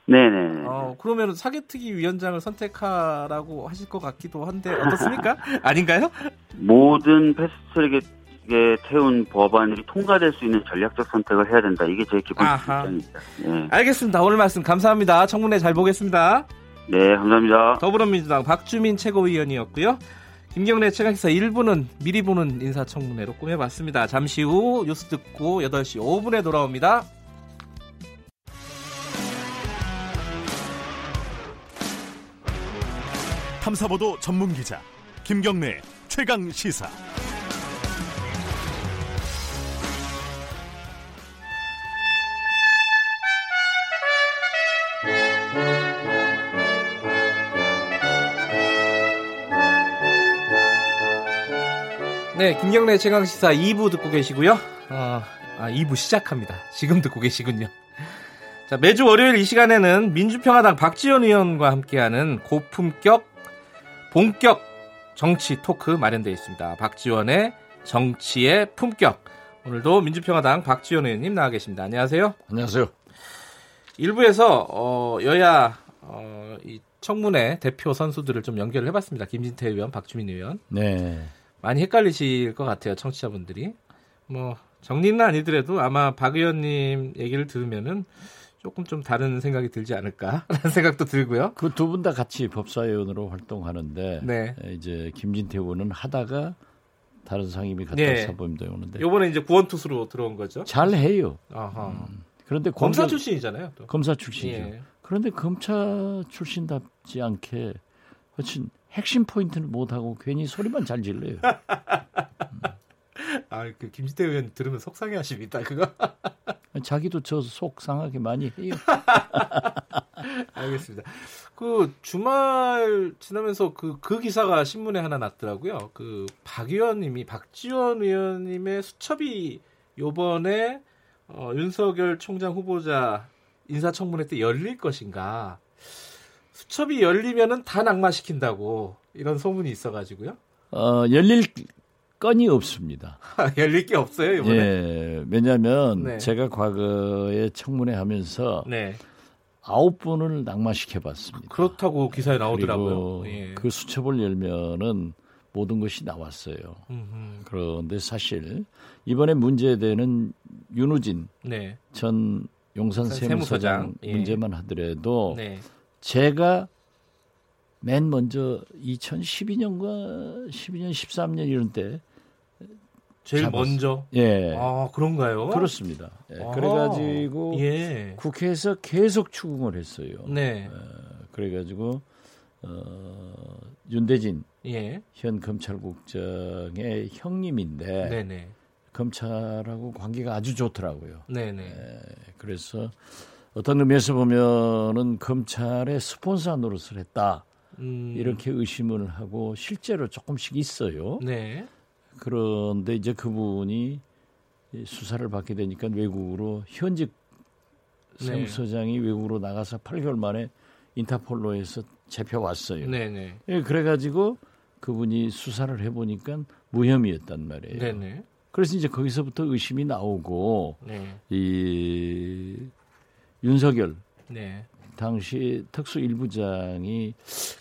네네. 어, 그러면 사개특위 위원장을 선택하라고 하실 것 같기도 한데 어떻습니까? <laughs> 아닌가요? 모든 패스트트랙에 태운 법안들이 통과될 수 있는 전략적 선택을 해야 된다. 이게 제 기본. 입장입니다. 예. 알겠습니다. 오늘 말씀 감사합니다. 청문회 잘 보겠습니다. 네, 감사합니다. 더불어민주당 박주민 최고위원이었고요. 김경래 최강기사 1부는 미리 보는 인사청문회로 꾸며봤습니다. 잠시 후 뉴스 듣고 8시 5분에 돌아옵니다. 탐사보도 전문 기자 김경래 최강 시사. 네, 김경래 최강 시사 2부 듣고 계시고요. 어, 아, 2부 시작합니다. 지금 듣고 계시군요. 자, 매주 월요일 이 시간에는 민주평화당 박지원 의원과 함께하는 고품격, 본격 정치 토크 마련되어 있습니다. 박지원의 정치의 품격. 오늘도 민주평화당 박지원 의원님 나와 계십니다. 안녕하세요. 안녕하세요. 일부에서 어, 여야 어, 이 청문회 대표 선수들을 좀 연결을 해봤습니다. 김진태 의원, 박주민 의원. 네. 많이 헷갈리실 것 같아요, 청취자분들이. 뭐 정리는 아니더라도 아마 박 의원님 얘기를 들으면은 조금 좀 다른 생각이 들지 않을까라는 <laughs> 생각도 들고요. 그 두 분 다 같이 법사위원으로 활동하는데 네. 이제 김진태 의원은 하다가 다른 상임위 갔다 네. 사법임도 오는데 요번에 이제 구원투수로 들어온 거죠. 잘 해요. 아하. 그런데 검사 공격- 출신이잖아요. 또. 검사 출신이죠. 예. 그런데 검찰 출신답지 않게 훨씬 핵심 포인트는 못하고 괜히 소리만 잘 질러요. <laughs> 아, 그 김진태 의원 들으면 속상해 하십니다. 그거. <laughs> 자기도 저 속 상하게 많이 해요. <laughs> 알겠습니다. 그 주말 지나면서 그, 그 기사가 신문에 하나 났더라고요. 그 박 의원님이 박지원 의원님의 수첩이 요번에 어, 윤석열 총장 후보자 인사청문회 때 열릴 것인가. 수첩이 열리면은 다 낙마시킨다고 이런 소문이 있어가지고요. 어, 열릴 건이 없습니다. 열릴 게 없어요 이번에. 예, 왜냐하면 네. 제가 과거에 청문회 하면서 네. 아홉 분을 낙마시켜 봤습니다. 그렇다고 기사에 나오더라고요. 예. 그 수첩을 열면은 모든 것이 나왔어요. 음흠. 그런데 사실 이번에 문제되는 윤우진 네. 전 용산 세무서장, 세무서장 예. 문제만 하더라도 네. 제가 맨 먼저 2012년과 12년, 13년 이런 때 제일 잡았어요. 먼저. 예. 아 그런가요? 그렇습니다. 예, 아, 그래가지고 예. 국회에서 계속 추궁을 했어요. 네. 그래가지고 어, 윤대진 예. 현 검찰국장의 형님인데 네네. 검찰하고 관계가 아주 좋더라고요. 네네. 그래서 어떤 의미에서 보면은 검찰의 스폰서 노릇을 했다 음, 이렇게 의심을 하고 실제로 조금씩 있어요. 네. 그런데 이제 그분이 이 수사를 받게 되니까 외국으로 현직 네. 세무서장이 외국으로 나가서 8개월 만에 인터폴로에서 잡혀왔어요. 네네. 예, 그래가지고 그분이 수사를 해보니까 무혐의였단 말이에요. 네네. 그래서 이제 거기서부터 의심이 나오고 네. 이 윤석열 네. 당시 특수 일부장이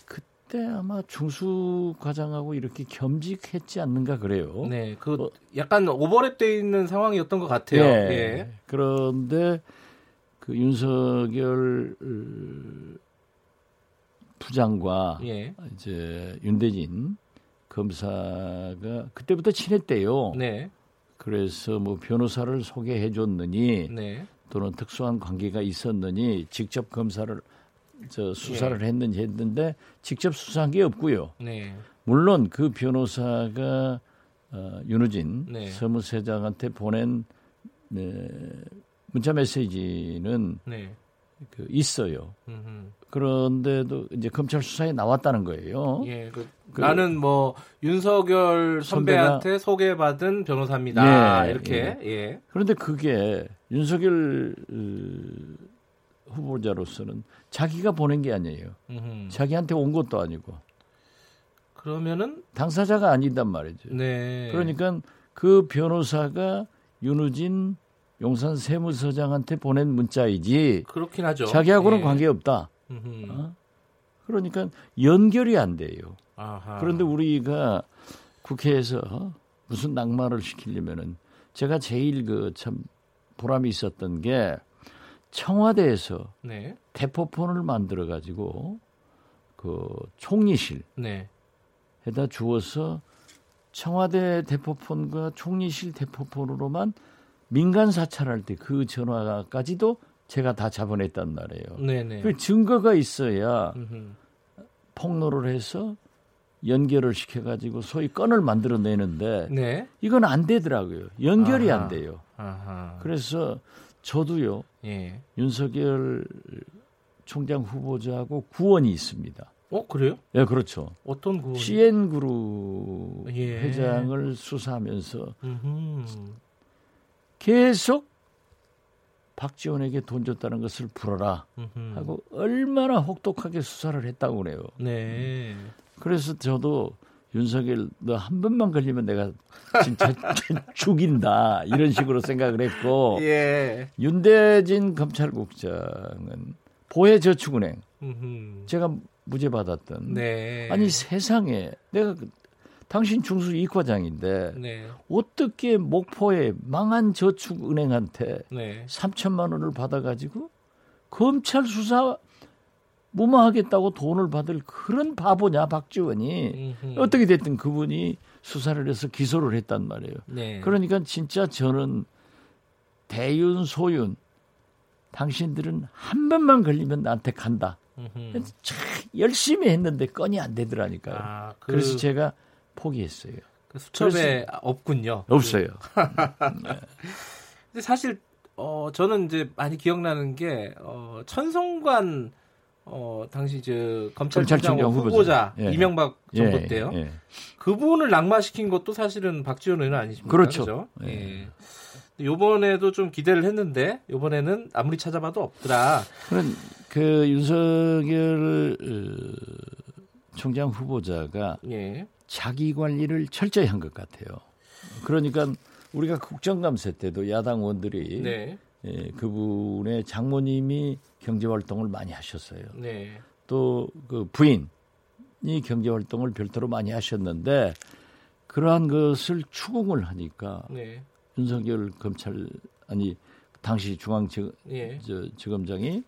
그때 아마 중수 과장하고 이렇게 겸직했지 않는가 그래요. 네. 그 어. 약간 오버랩돼 있는 상황이었던 것 같아요. 예. 예. 그런데 그 윤석열 어, 부장과 예. 이제 윤대진 검사가 그때부터 친했대요. 네. 그래서 뭐 변호사를 소개해 줬느니 네. 또는 특수한 관계가 있었느니 직접 검사를 저 수사를 예. 했는지 했는데 직접 수사한 게 없고요. 네. 물론 그 변호사가 어, 윤우진 네. 서무세장한테 보낸 네, 문자 메시지는 네. 그 있어요. 음흠. 그런데도 이제 검찰 수사에 나왔다는 거예요. 예. 그, 그- 나는 뭐 윤석열 선배가- 선배한테 소개받은 변호사입니다. 예, 이렇게. 예. 그런데 그게 윤석열 어, 후보자로서는 자기가 보낸 게 아니에요. 음흠. 자기한테 온 것도 아니고 그러면은 당사자가 아니단 말이죠. 네. 그러니까 그 변호사가 윤우진 용산 세무서장한테 보낸 문자이지 그렇긴 하죠. 자기하고는 예. 관계 없다. 어? 그러니까 연결이 안 돼요. 아하. 그런데 우리가 국회에서 무슨 낙마를 시키려면은 제가 제일 그 참 보람이 있었던 게 청와대에서 네. 대포폰을 만들어 가지고 그 총리실 네. 에다 주어서 청와대 대포폰과 총리실 대포폰으로만 민간 사찰할 때 그 전화까지도 제가 다 잡아냈단 말이에요. 네네. 그 증거가 있어야 음흠. 폭로를 해서 연결을 시켜가지고 소위 건을 만들어내는데 네. 이건 안 되더라고요. 연결이 아하. 안 돼요. 아하. 그래서 저도요 예. 윤석열 총장 후보자하고 구원이 있습니다. 어 그래요? 예, 그렇죠. 어떤 구? CN 그룹 예. 회장을 수사하면서 음흠. 계속 박지원에게 돈 줬다는 것을 풀어라. 하고 얼마나 혹독하게 수사를 했다고 그래요. 네. 그래서 저도 윤석열 너 한 번만 걸리면 내가 진짜 <laughs> 죽인다 이런 식으로 생각을 했고 <laughs> 예. 윤대진 검찰국장은 보혜저축은행. 제가 무죄 받았던 네. 아니 세상에 내가 그- 당신 중수 이과장인데 네. 어떻게 목포의 망한 저축은행한테 네. 3천만 원을 받아가지고 검찰 수사 무마하겠다고 돈을 받을 그런 바보냐 박지원이 음흠. 어떻게 됐든 그분이 수사를 해서 기소를 했단 말이에요. 네. 그러니까 진짜 저는 대윤 소윤 당신들은 한 번만 걸리면 나한테 간다. 참 열심히 했는데 건이 안 되더라니까요. 아, 그, 그래서 제가 포기했어요. 그 수첩에 없군요. 없어요. <laughs> 근데 사실 어 저는 이제 많이 기억나는 게 어, 천성관 어 당시 저 검찰총장 후보자. 예. 이명박 정부 예, 때요. 예. 그분을 낙마시킨 것도 사실은 박지원 의원 아니십니까? 그렇죠. 그죠? 예. 예. 요번에도 좀 기대를 했는데 요번에는 아무리 찾아봐도 없더라. 그런 그 윤석열 어, 총장 후보자가 예. 자기 관리를 철저히 한 것 같아요. 그러니까 우리가 국정감사 때도 야당 의원들이 네. 예, 그분의 장모님이 경제 활동을 많이 하셨어요. 네. 또그 부인이 경제 활동을 별도로 많이 하셨는데 그러한 것을 추궁을 하니까 네. 윤석열 검찰 아니 당시 중앙 예. 지검장이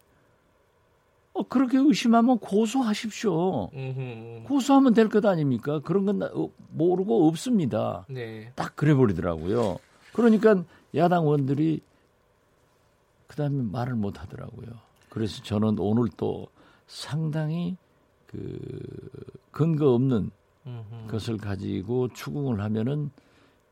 어, 그렇게 의심하면 고소하십시오. 음흠. 고소하면 될 것 아닙니까? 그런 건 나- 어, 모르고 없습니다. 네. 딱 그래 버리더라고요. 그러니까 야당 의원들이 그다음에 말을 못 하더라고요. 그래서 저는 오늘 또 상당히 그 근거 없는 음흠. 것을 가지고 추궁을 하면은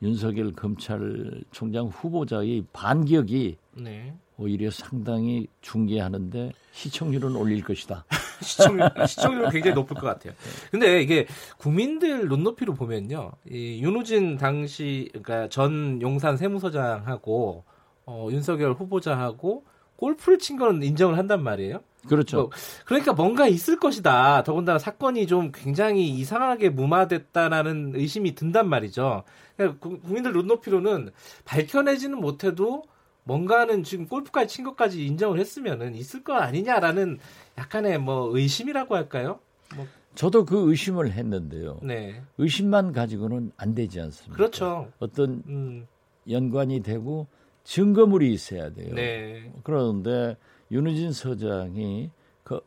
윤석열 검찰총장 후보자의 반격이 네. 오히려 상당히 중계하는데 시청률은 올릴 것이다. <laughs> 시청률, 시청률은 굉장히 높을 것 같아요. 근데 이게 국민들 눈높이로 보면요. 이 윤우진 당시, 그러니까 전 용산 세무서장하고, 어, 윤석열 후보자하고 골프를 친 거는 인정을 한단 말이에요. 그렇죠. 뭐, 그러니까 뭔가 있을 것이다. 더군다나 사건이 좀 굉장히 이상하게 무마됐다라는 의심이 든단 말이죠. 그러니까 구- 국민들 눈높이로는 밝혀내지는 못해도 뭔가는 지금 골프까지 친 것까지 인정을 했으면은 있을 거 아니냐라는 약간의 뭐 의심이라고 할까요? 뭐, 저도 그 의심을 했는데요. 네. 의심만 가지고는 안 되지 않습니까? 그렇죠. 어떤 음, 연관이 되고 증거물이 있어야 돼요. 네. 그런데 윤우진 서장이 그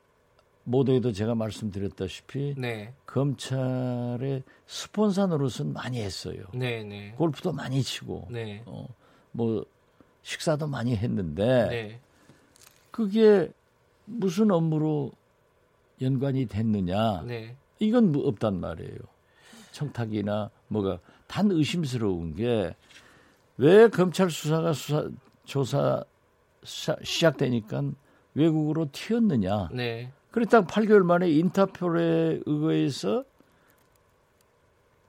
모두에도 제가 말씀드렸다시피 네. 검찰의 스폰서 노릇은 많이 했어요. 네, 네. 골프도 많이 치고 네. 어, 뭐 식사도 많이 했는데 네. 그게 무슨 업무로 연관이 됐느냐? 네. 이건 뭐 없단 말이에요. 청탁이나 뭐가 단 의심스러운 게 왜 검찰 수사가 수사 조사 시- 시작되니까 외국으로 튀었느냐? 네. 그랬다가 8개월 만에 인터폴에 의거해서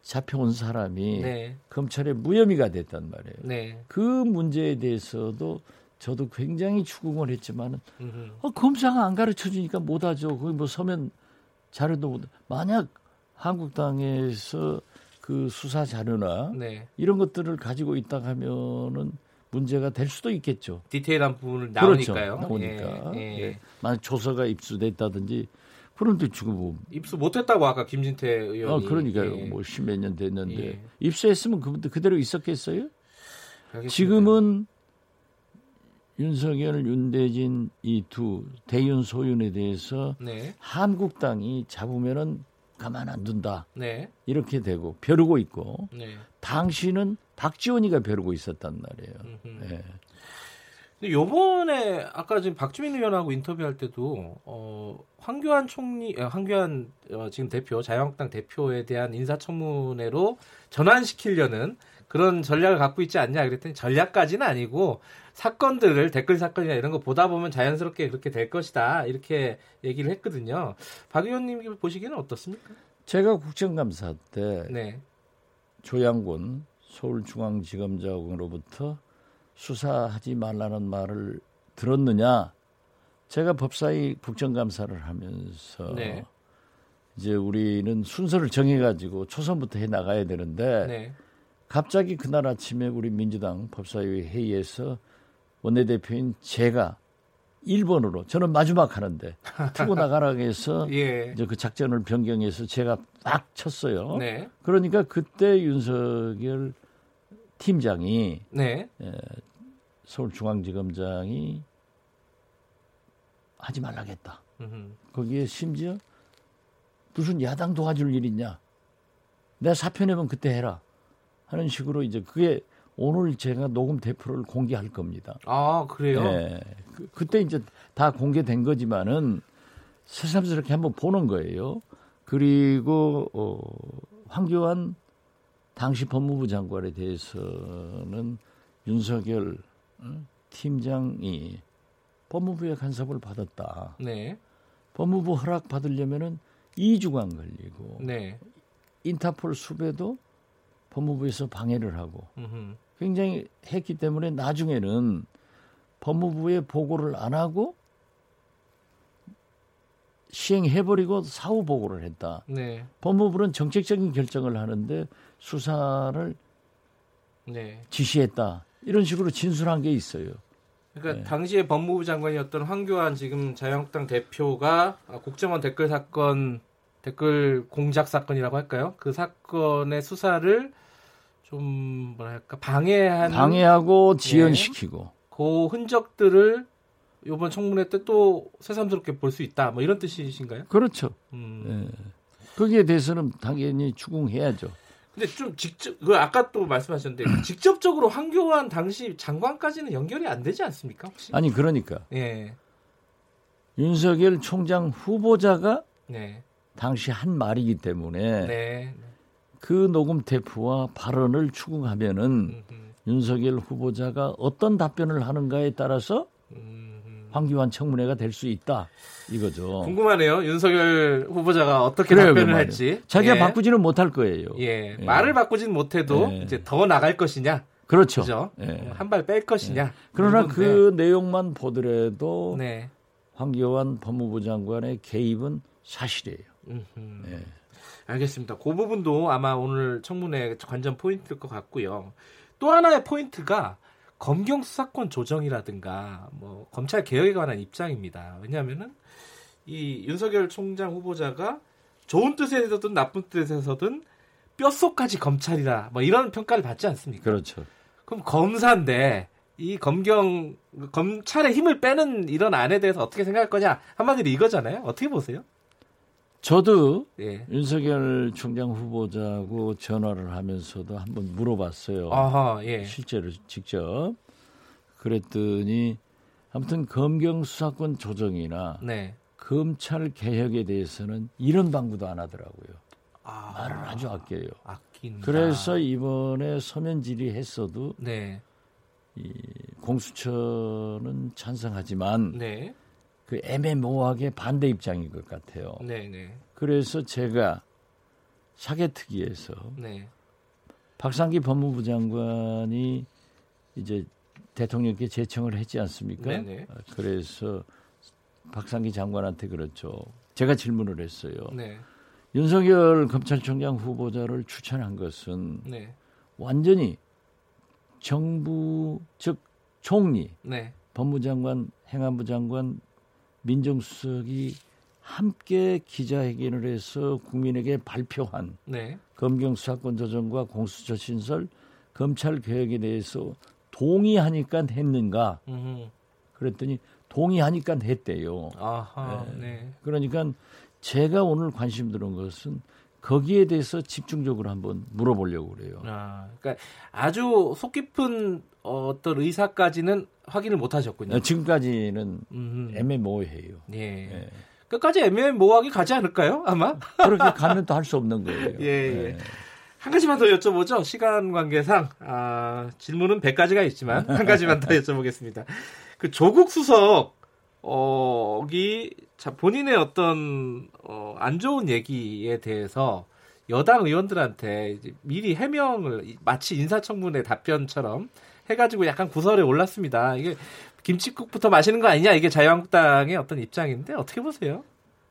잡혀온 사람이 네. 검찰의 무혐의가 됐단 말이에요. 네. 그 문제에 대해서도 저도 굉장히 추궁을 했지만은. 어, 검사가 안 가르쳐 주니까 못 하죠. 거기 뭐 서면 자료도 못. 만약 한국당에서 그 수사 자료나 네. 이런 것들을 가지고 있다 하면은 문제가 될 수도 있겠죠. 디테일한 부분을 그렇죠. 나오니까요. 나오니까. 예, 예. 예. 만약 조서가 입수됐다든지 그런데 지금 뭐 입수 못했다고 아까 김진태 의원이. 어, 그러니까요. 예. 뭐 십몇 년 됐는데 예. 입수했으면 그분도 그대로 있었겠어요? 알겠습니다. 지금은 윤석열, 윤대진 이 두 대윤 소윤에 대해서 네, 한국당이 잡으면은 가만 안 둔다 네, 이렇게 되고 벼르고 있고 네. 당시는 박지원이가 벼르고 있었단 말이에요. 예. 근데 요번에 아까 지금 박주민 의원하고 인터뷰할 때도 어 황교안 총리 어, 황교안 어, 지금 대표 자유한국당 대표에 대한 인사청문회로 전환시키려는 그런 전략을 갖고 있지 않냐 그랬더니 전략까지는 아니고 사건들을 댓글 사건이나 이런 거 보다 보면 자연스럽게 그렇게 될 것이다 이렇게 얘기를 했거든요. 박 의원님 보시기에는 어떻습니까? 제가 국정감사 때 네, 조양군 서울중앙지검장으로부터 수사하지 말라는 말을 들었느냐? 제가 법사위 국정감사를 하면서 네. 이제 우리는 순서를 정해가지고 초선부터 해 나가야 되는데 네, 갑자기 그날 아침에 우리 민주당 법사위 회의에서 원내대표인 제가 1번으로 저는 마지막 하는데 <laughs> 투고 나가라고 해서 예, 이제 그 작전을 변경해서 제가 막 쳤어요. 네, 그러니까 그때 윤석열 팀장이 네, 서울중앙지검장이 하지 말라겠다. 음흠. 거기에 심지어 무슨 야당 도와줄 일 있냐? 내가 사표 내면 그때 해라. 하는 식으로 이제 그게 오늘 제가 녹음 대표를 공개할 겁니다. 아 그래요? 예. 그, 그때 이제 다 공개된 거지만은 새삼스럽게 한번 보는 거예요. 그리고 어, 황교안 당시 법무부 장관에 대해서는 윤석열 어, 팀장이 법무부의 간섭을 받았다. 네, 법무부 허락 받으려면은 2주간 걸리고 네, 인터폴 수배도 법무부에서 방해를 하고 음흠. 굉장히 했기 때문에 나중에는 법무부에 보고를 안 하고 시행해버리고 사후 보고를 했다. 네, 법무부는 정책적인 결정을 하는데 수사를 네. 지시했다. 이런 식으로 진술한 게 있어요. 그러니까 네. 당시에 법무부 장관이었던 황교안 지금 자유한국당 대표가 아, 국정원 댓글 사건 댓글 공작 사건이라고 할까요? 그 사건의 수사를 좀 뭐랄까 방해한 방해하고 지연시키고 그 흔적들을 이번 청문회 때 또 새삼스럽게 볼 수 있다. 뭐 이런 뜻이신가요? 그렇죠. 음. 예. 거기에 대해서는 당연히 추궁해야죠. 근데 좀 직접 그 아까 또 말씀하셨는데 직접적으로 황교안 당시 장관까지는 연결이 안 되지 않습니까? 혹시? 아니 그러니까 예. 윤석열 총장 후보자가 네. 당시 한 말이기 때문에 네. 그 녹음 테이프와 발언을 추궁하면은 음, 윤석열 후보자가 어떤 답변을 하는가에 따라서 음, 음. 황교안 청문회가 될 수 있다 이거죠. 궁금하네요. 윤석열 후보자가 어떻게 그래요, 그 답변을 말이에요. 할지. 자기가 예. 바꾸지는 못할 거예요. 예. 예. 말을 바꾸진 못해도 예. 이제 더 나갈 것이냐. 그렇죠. 그죠? 예. 한발 뺄 것이냐. 그러나 이건데. 그 내용만 보더라도 네. 황교안 법무부 장관의 개입은 사실이에요. 예. 알겠습니다. 그 부분도 아마 오늘 청문회 관전 포인트일 것 같고요. 또 하나의 포인트가 검경 수사권 조정이라든가 뭐 검찰 개혁에 관한 입장입니다. 왜냐하면은 이 윤석열 총장 후보자가 좋은 뜻에서든 나쁜 뜻에서든 뼛속까지 검찰이라 뭐 이런 평가를 받지 않습니까? 그렇죠. 그럼 검사인데 이 검경 검찰의 힘을 빼는 이런 안에 대해서 어떻게 생각할 거냐 한마디로 이거잖아요. 어떻게 보세요? 저도 예. 윤석열 총장 후보자하고 전화를 하면서도 한번 물어봤어요. 아하 예. 실제로 직접 그랬더니 아무튼 검경 수사권 조정이나 네. 검찰 개혁에 대해서는 이런 방구도 안 하더라고요. 아, 말을 아주 아껴요. 아낀다. 그래서 이번에 서면 질의했어도 네. 공수처는 찬성하지만 네. 그 애매모호하게 반대 입장인 것 같아요. 네, 네. 그래서 제가 사개특위에서 네. 박상기 법무부 장관이 이제 대통령께 제청을 했지 않습니까? 네네. 아, 그래서 박상기 장관한테 그렇죠. 제가 질문을 했어요. 네. 윤석열 검찰총장 후보자를 추천한 것은 네. 완전히 정부 즉 총리, 네. 법무장관, 행안부 장관, 민정수석이 함께 기자회견을 해서 국민에게 발표한 네. 검경 수사권 조정과 공수처 신설 검찰 개혁에 대해서 동의하니까 했는가? 음흠. 그랬더니 동의하니까 했대요. 아하. 네. 그러니까 제가 오늘 관심 드는 것은 거기에 대해서 집중적으로 한번 물어보려고 그래요. 아, 그러니까 아주 속 깊은 어떤 의사까지는 확인을 못 하셨군요. 지금까지는 음흠. 애매모호해요. 예. 예. 끝까지 애매모호하게 가지 않을까요? 아마? <laughs> 그렇게 가면 또 할 수 없는 거예요. 예, 예. 한 가지만 더 여쭤보죠. 시간 관계상 아, 질문은 100가지가 있지만 <laughs> 한 가지만 더 여쭤보겠습니다. 그 조국 수석 어기 자 본인의 어떤 어, 안 좋은 얘기에 대해서 여당 의원들한테 이제 미리 해명을 마치 인사청문회 답변처럼 해가지고 약간 구설에 올랐습니다. 이게 김치국부터 마시는 거 아니냐 이게 자유한국당의 어떤 입장인데 어떻게 보세요?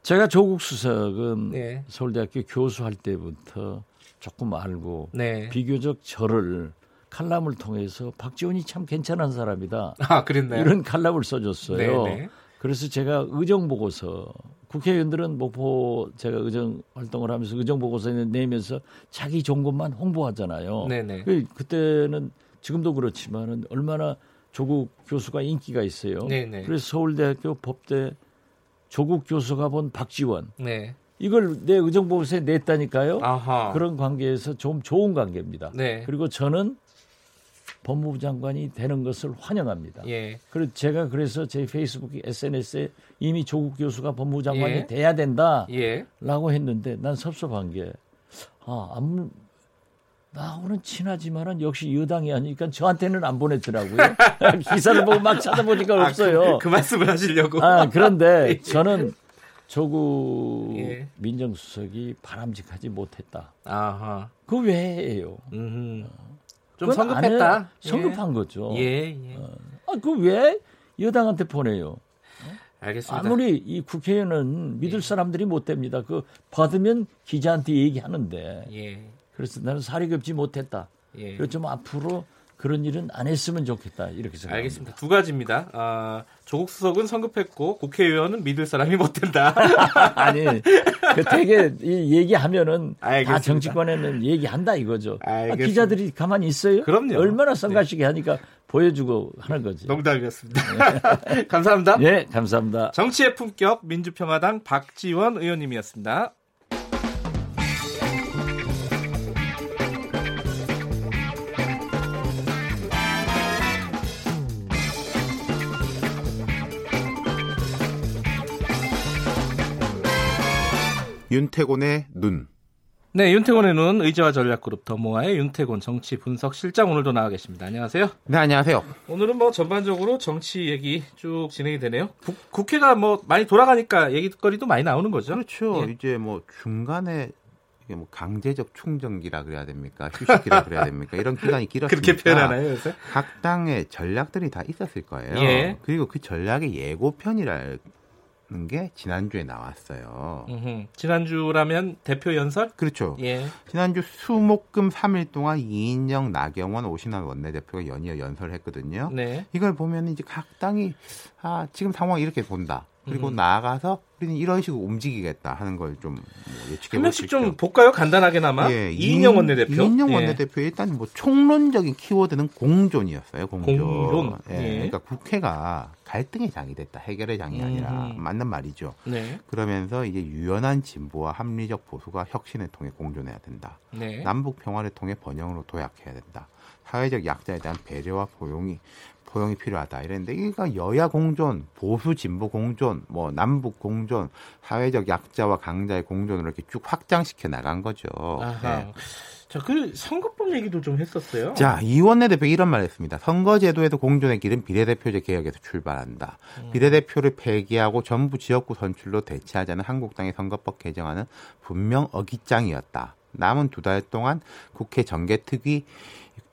제가 조국 수석은 네. 서울대학교 교수할 때부터 조금 알고 네. 비교적 저를 칼럼을 통해서 박지원이 참 괜찮은 사람이다. 아 그랬나요? 이런 칼럼을 써줬어요. 네, 네. 그래서 제가 의정 보고서 국회의원들은 목포 제가 의정 활동을 하면서 의정 보고서 내면서 자기 것만 홍보하잖아요. 네네. 그- 그때는 지금도 그렇지만은 얼마나 조국 교수가 인기가 있어요. 네네. 그래서 서울대학교 법대 조국 교수가 본 박지원 네. 이걸 내 의정 보고서에 냈다니까요. 아하. 그런 관계에서 좀 좋은 관계입니다. 네. 그리고 저는 법무부 장관이 되는 것을 환영합니다. 예. 그리고 제가 그래서 제 페이스북 SNS에 이미 조국 교수가 법무부 장관이 예. 돼야 된다라고 예. 했는데 난 섭섭한 게 아, 아무 나하고는 친하지만은 역시 여당이 아니니까 저한테는 안 보냈더라고요. <laughs> 기사를 보고 막 찾아보니까 없어요. 아, 그, 그 말씀을 하시려고. 아, 그런데 <laughs> 저는 조국 예. 민정수석이 바람직하지 못했다. 아하. 그 왜예요? 음. 좀 성급했다. 해- 성급한 거죠. 예. 예. 아, 그 왜 여당한테 보내요? 알겠습니다. 아무리 이 국회의원은 믿을 사람들이 못 됩니다. 그 받으면 기자한테 얘기하는데. 예. 그래서 나는 사리 겹지 못했다. 예. 그래서 좀 앞으로 그런 일은 안 했으면 좋겠다. 이렇게 생각합니다. 알겠습니다. 두 가지입니다. 아, 조국 수석은 성급했고 국회의원은 믿을 사람이 못 된다. <laughs> 아니, 그 되게 이 얘기하면은 알겠습니다. 다 정치권에는 얘기한다 이거죠. 아. 기자들이 가만히 있어요? 그럼요. 얼마나 성가시게 하니까 보여주고 하는 거지. 농담이었습니다. <laughs> 감사합니다. 예, 감사합니다. 정치의 품격 민주평화당 박지원 의원님이었습니다. 윤태곤의 눈. 네, 윤태곤의 눈 의제와 전략그룹 더모아의 윤태곤 정치 분석 실장 오늘도 나와 계십니다. 안녕하세요. 네, 안녕하세요. 오늘은 뭐 전반적으로 정치 얘기 쭉 진행이 되네요. 국, 국회가 뭐 많이 돌아가니까 얘기거리도 많이 나오는 거죠. 그렇죠. 예. 이제 뭐 중간에 이게 뭐 강제적 충전기라 그래야 됩니까? 휴식기라 그래야 됩니까? 이런 기간이 길었으니까 그렇게 표현하나요, 요새? 각 당의 전략들이 다 있었을 거예요. 예. 그리고 그 전략의 예고편이라는 게 지난주에 나왔어요. 음흠. 지난주라면 대표 연설? 그렇죠. 예. 지난주 수목금 3일 동안 이인영, 나경원, 오신환 원내대표가 연이어 연설을 했거든요. 네. 이걸 보면 이제 각 당이 아, 지금 상황 이렇게 본다. 그리고 음. 나아가서 우리는 이런 식으로 움직이겠다 하는 걸좀 예측해 볼수 명씩 있죠. 좀 볼까요? 간단하게나마. 예, 이인영 원내대표. 이인영 예. 원내대표 일단 뭐 총론적인 키워드는 공존이었어요. 공존. 공론. 예, 예. 그러니까 국회가 갈등의 장이 됐다. 해결의 장이 아니라 음. 맞는 말이죠. 네. 그러면서 이제 유연한 진보와 합리적 보수가 혁신을 통해 공존해야 된다. 네. 남북 평화를 통해 번영으로 도약해야 된다. 사회적 약자에 대한 배려와 포용이 포용이 필요하다. 이랬는데 이가 여야 공존, 보수 진보 공존, 뭐 남북 공존, 사회적 약자와 강자의 공존으로 이렇게 쭉 확장시켜 나간 거죠. 네. 자, 그 선거법 얘기도 좀 했었어요. 자, 이원내 대표 이런 말 했습니다. 선거제도에도 공존의 길은 비례대표제 개혁에서 출발한다. 음. 비례대표를 폐기하고 전부 지역구 선출로 대체하자는 한국당의 선거법 개정안은 분명 어깃장이었다. 남은 두 달 동안 국회 정개특위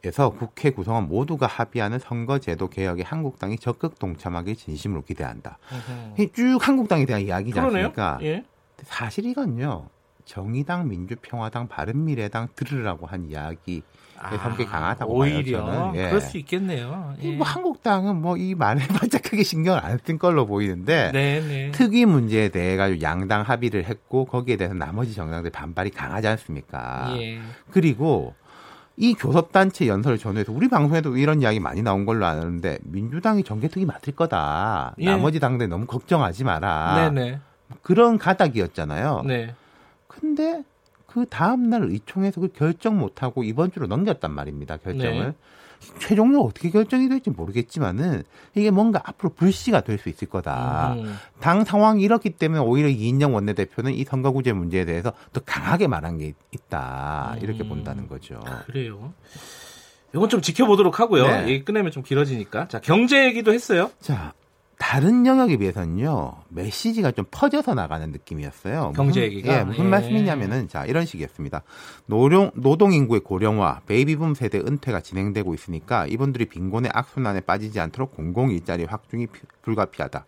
에서 국회 구성원 모두가 합의하는 선거제도 개혁에 한국당이 적극 동참하길 진심으로 기대한다. 이쭉 한국당에 대한 이야기지 그러네요. 않습니까? 예. 사실 이건요. 정의당, 민주평화당, 바른미래당 들으라고 한 이야기 아, 성격이 강하다고 오히려 봐요. 저는. 예. 그럴 수 있겠네요. 예. 뭐 한국당은 뭐 이 말에 <laughs> 반짝 크게 신경을 안쓴 걸로 보이는데 네네. 네. 특위 문제에 대해 가지고 양당 합의를 했고 거기에 대해서 나머지 정당들 반발이 강하지 않습니까? 예. 그리고 이 교섭단체 연설 전후에서 우리 방송에도 이런 이야기 많이 나온 걸로 아는데 민주당이 정개특위 맡을 거다. 예. 나머지 당들 너무 걱정하지 마라. 네네. 그런 가닥이었잖아요. 네. 근데 그 다음날 의총에서 그 결정 못하고 이번 주로 넘겼단 말입니다. 결정을. 네. 최종적으로 어떻게 결정이 될지 모르겠지만은 이게 뭔가 앞으로 불씨가 될 수 있을 거다. 음. 당 상황이 이렇기 때문에 오히려 이인영 원내대표는 이 선거구제 문제에 대해서 더 강하게 말한 게 있다. 이렇게 음. 본다는 거죠. 그래요. 이건 좀 지켜보도록 하고요. 네. 얘기 끝내면 좀 길어지니까. 자, 경제 얘기도 했어요. 자, 다른 영역에 비해서는요 메시지가 좀 퍼져서 나가는 느낌이었어요. 경제 얘기가 예, 무슨 예. 말씀이냐면은 자 이런 식이었습니다. 노령 노동 인구의 고령화, 베이비붐 세대 은퇴가 진행되고 있으니까 이분들이 빈곤의 악순환에 빠지지 않도록 공공 일자리 확충이 피, 불가피하다.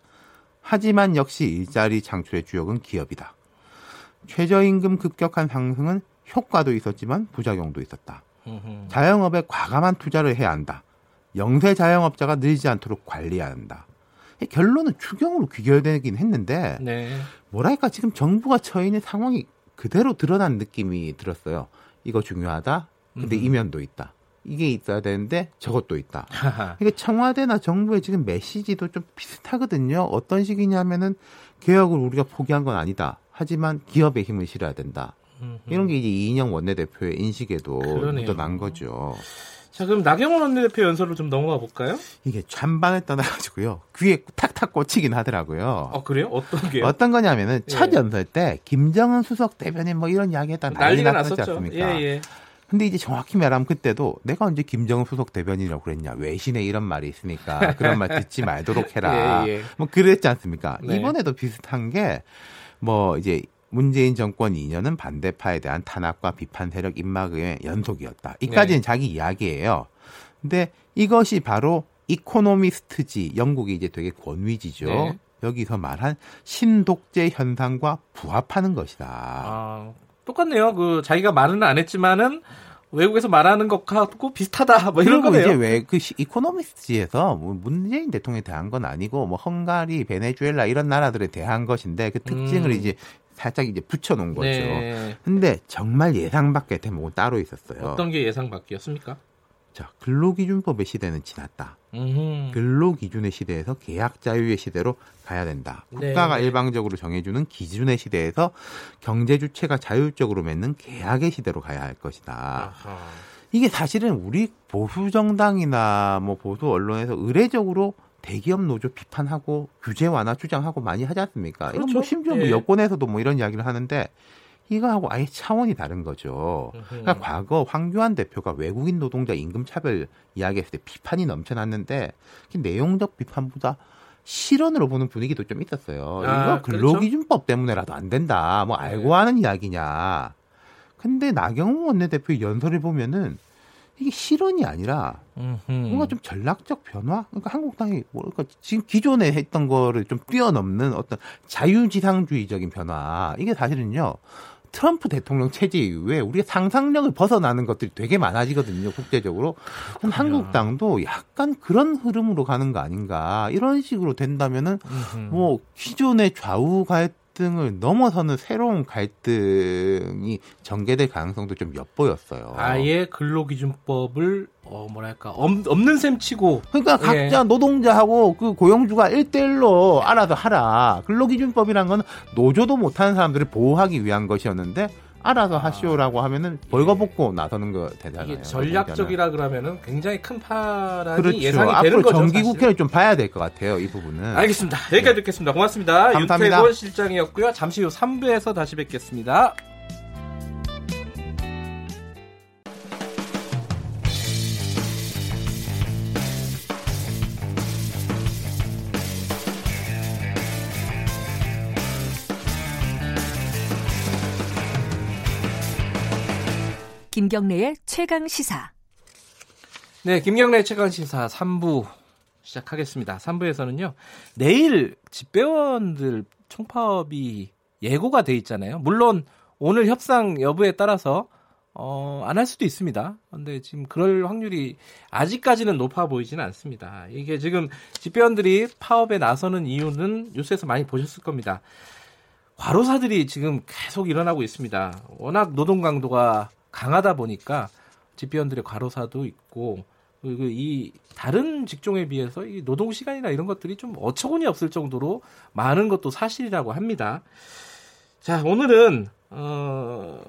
하지만 역시 일자리 창출의 주역은 기업이다. 최저임금 급격한 상승은 효과도 있었지만 부작용도 있었다. 자영업에 과감한 투자를 해야 한다. 영세 자영업자가 늘지 않도록 관리해야 한다. 결론은 추경으로 귀결되긴 했는데 네. 뭐랄까 지금 정부가 처해 있는 상황이 그대로 드러난 느낌이 들었어요. 이거 중요하다. 근데 음. 이면도 있다. 이게 있어야 되는데 저것도 있다. 이게 청와대나 정부의 지금 메시지도 좀 비슷하거든요. 어떤 식이냐면은 개혁을 우리가 포기한 건 아니다. 하지만 기업의 힘을 실어야 된다. 이런 게 이제 이인영 원내대표의 인식에도 묻어난 거죠. 자, 그럼 나경원 원내대표 연설로 좀 넘어가 볼까요? 이게 찬반을 떠나가지고요. 귀에 탁탁 꽂히긴 하더라고요. 어, 그래요? 어떤 게 어떤 거냐면은 예. 첫 연설 때 김정은 수석 대변인 뭐 이런 이야기 했다 난리 났었지 않습니까? 예, 예. 근데 이제 정확히 말하면 그때도 내가 언제 김정은 수석 대변인이라고 그랬냐. 외신에 이런 말이 있으니까 <laughs> 그런 말 듣지 말도록 해라. 예, 예. 뭐 그랬지 않습니까? 네. 이번에도 비슷한 게 뭐 이제 문재인 정권 2년은 반대파에 대한 탄압과 비판 세력 입막의 연속이었다. 이까지는 네. 자기 이야기예요. 근데 이것이 바로 이코노미스트지 영국이 이제 되게 권위지죠. 네. 여기서 말한 신독재 현상과 부합하는 것이다. 아, 똑같네요. 그 자기가 말은 안 했지만은 외국에서 말하는 것하고 비슷하다. 뭐 이런 거네요. 이제 왜 그 이코노미스트에서 뭐 문재인 대통령에 대한 건 아니고 뭐 헝가리, 베네수엘라 이런 나라들에 대한 것인데 그 특징을 음. 이제 살짝 이제 붙여놓은 거죠. 네. 근데 정말 예상 밖의 대목은 따로 있었어요. 어떤 게 예상 밖이었습니까? 자, 근로기준법의 시대는 지났다. 음흠. 근로기준의 시대에서 계약 자유의 시대로 가야 된다. 네. 국가가 일방적으로 정해주는 기준의 시대에서 경제 주체가 자율적으로 맺는 계약의 시대로 가야 할 것이다. 아하. 이게 사실은 우리 보수 정당이나 뭐 보수 언론에서 의례적으로 대기업 노조 비판하고 규제 완화 주장하고 많이 하지 않습니까? 그렇죠? 이건 뭐 심지어 뭐 예. 여권에서도 뭐 이런 이야기를 하는데 이거하고 아예 차원이 다른 거죠. 그러니까 과거 황교안 대표가 외국인 노동자 임금 차별 이야기했을 때 비판이 넘쳐났는데 그 내용적 비판보다 실언으로 보는 분위기도 좀 있었어요. 아, 이거 그렇죠. 근로기준법 그렇죠? 때문에라도 안 된다. 뭐 알고 네. 하는 이야기냐. 근데 나경원 원내대표 연설을 보면은 이게 실언이 아니라 뭔가 좀 전략적 변화? 그러니까 한국당이 뭐랄까 지금 기존에 했던 거를 좀 뛰어넘는 어떤 자유지상주의적인 변화. 이게 사실은요. 트럼프 대통령 체제 이후에 우리가 상상력을 벗어나는 것들이 되게 많아지거든요, 국제적으로. 그럼 한국당도 약간 그런 흐름으로 가는 거 아닌가. 이런 식으로 된다면은, 뭐, 기존의 좌우 갈 갈등을 넘어서는 새로운 갈등이 전개될 가능성도 좀 엿보였어요. 아예 근로기준법을 어 뭐랄까 없, 없는 셈 치고 그러니까 예. 각자 노동자하고 그 고용주가 일대일로 알아서 하라. 근로기준법이란 건 노조도 못하는 사람들을 보호하기 위한 것이었는데 알아서 하시오라고 하면은 벌거벗고 나서는 거 되잖아요. 이게 전략적이라 그러면은 굉장히 큰 파란이 그렇죠. 예상이 되는 거죠. 정기 국회를 좀 봐야 될 것 같아요. 이 부분은. 알겠습니다. 여기까지 네. 듣겠습니다. 고맙습니다. 감사합니다. 윤태권 실장이었고요. 잠시 후 3부에서 다시 뵙겠습니다. 김경래의 최강 시사. 네, 김경래 최강 시사 3부 시작하겠습니다. 3부에서는요. 내일 집배원들 총파업이 예고가 돼 있잖아요. 물론 오늘 협상 여부에 따라서 어, 안 할 수도 있습니다. 근데 지금 그럴 확률이 아직까지는 높아 보이지는 않습니다. 이게 지금 집배원들이 파업에 나서는 이유는 뉴스에서 많이 보셨을 겁니다. 과로사들이 지금 계속 일어나고 있습니다. 워낙 노동 강도가 강하다 보니까 집배원들의 과로사도 있고 그리고 이 다른 직종에 비해서 이 노동 시간이나 이런 것들이 좀 어처구니 없을 정도로 많은 것도 사실이라고 합니다. 자, 오늘은 어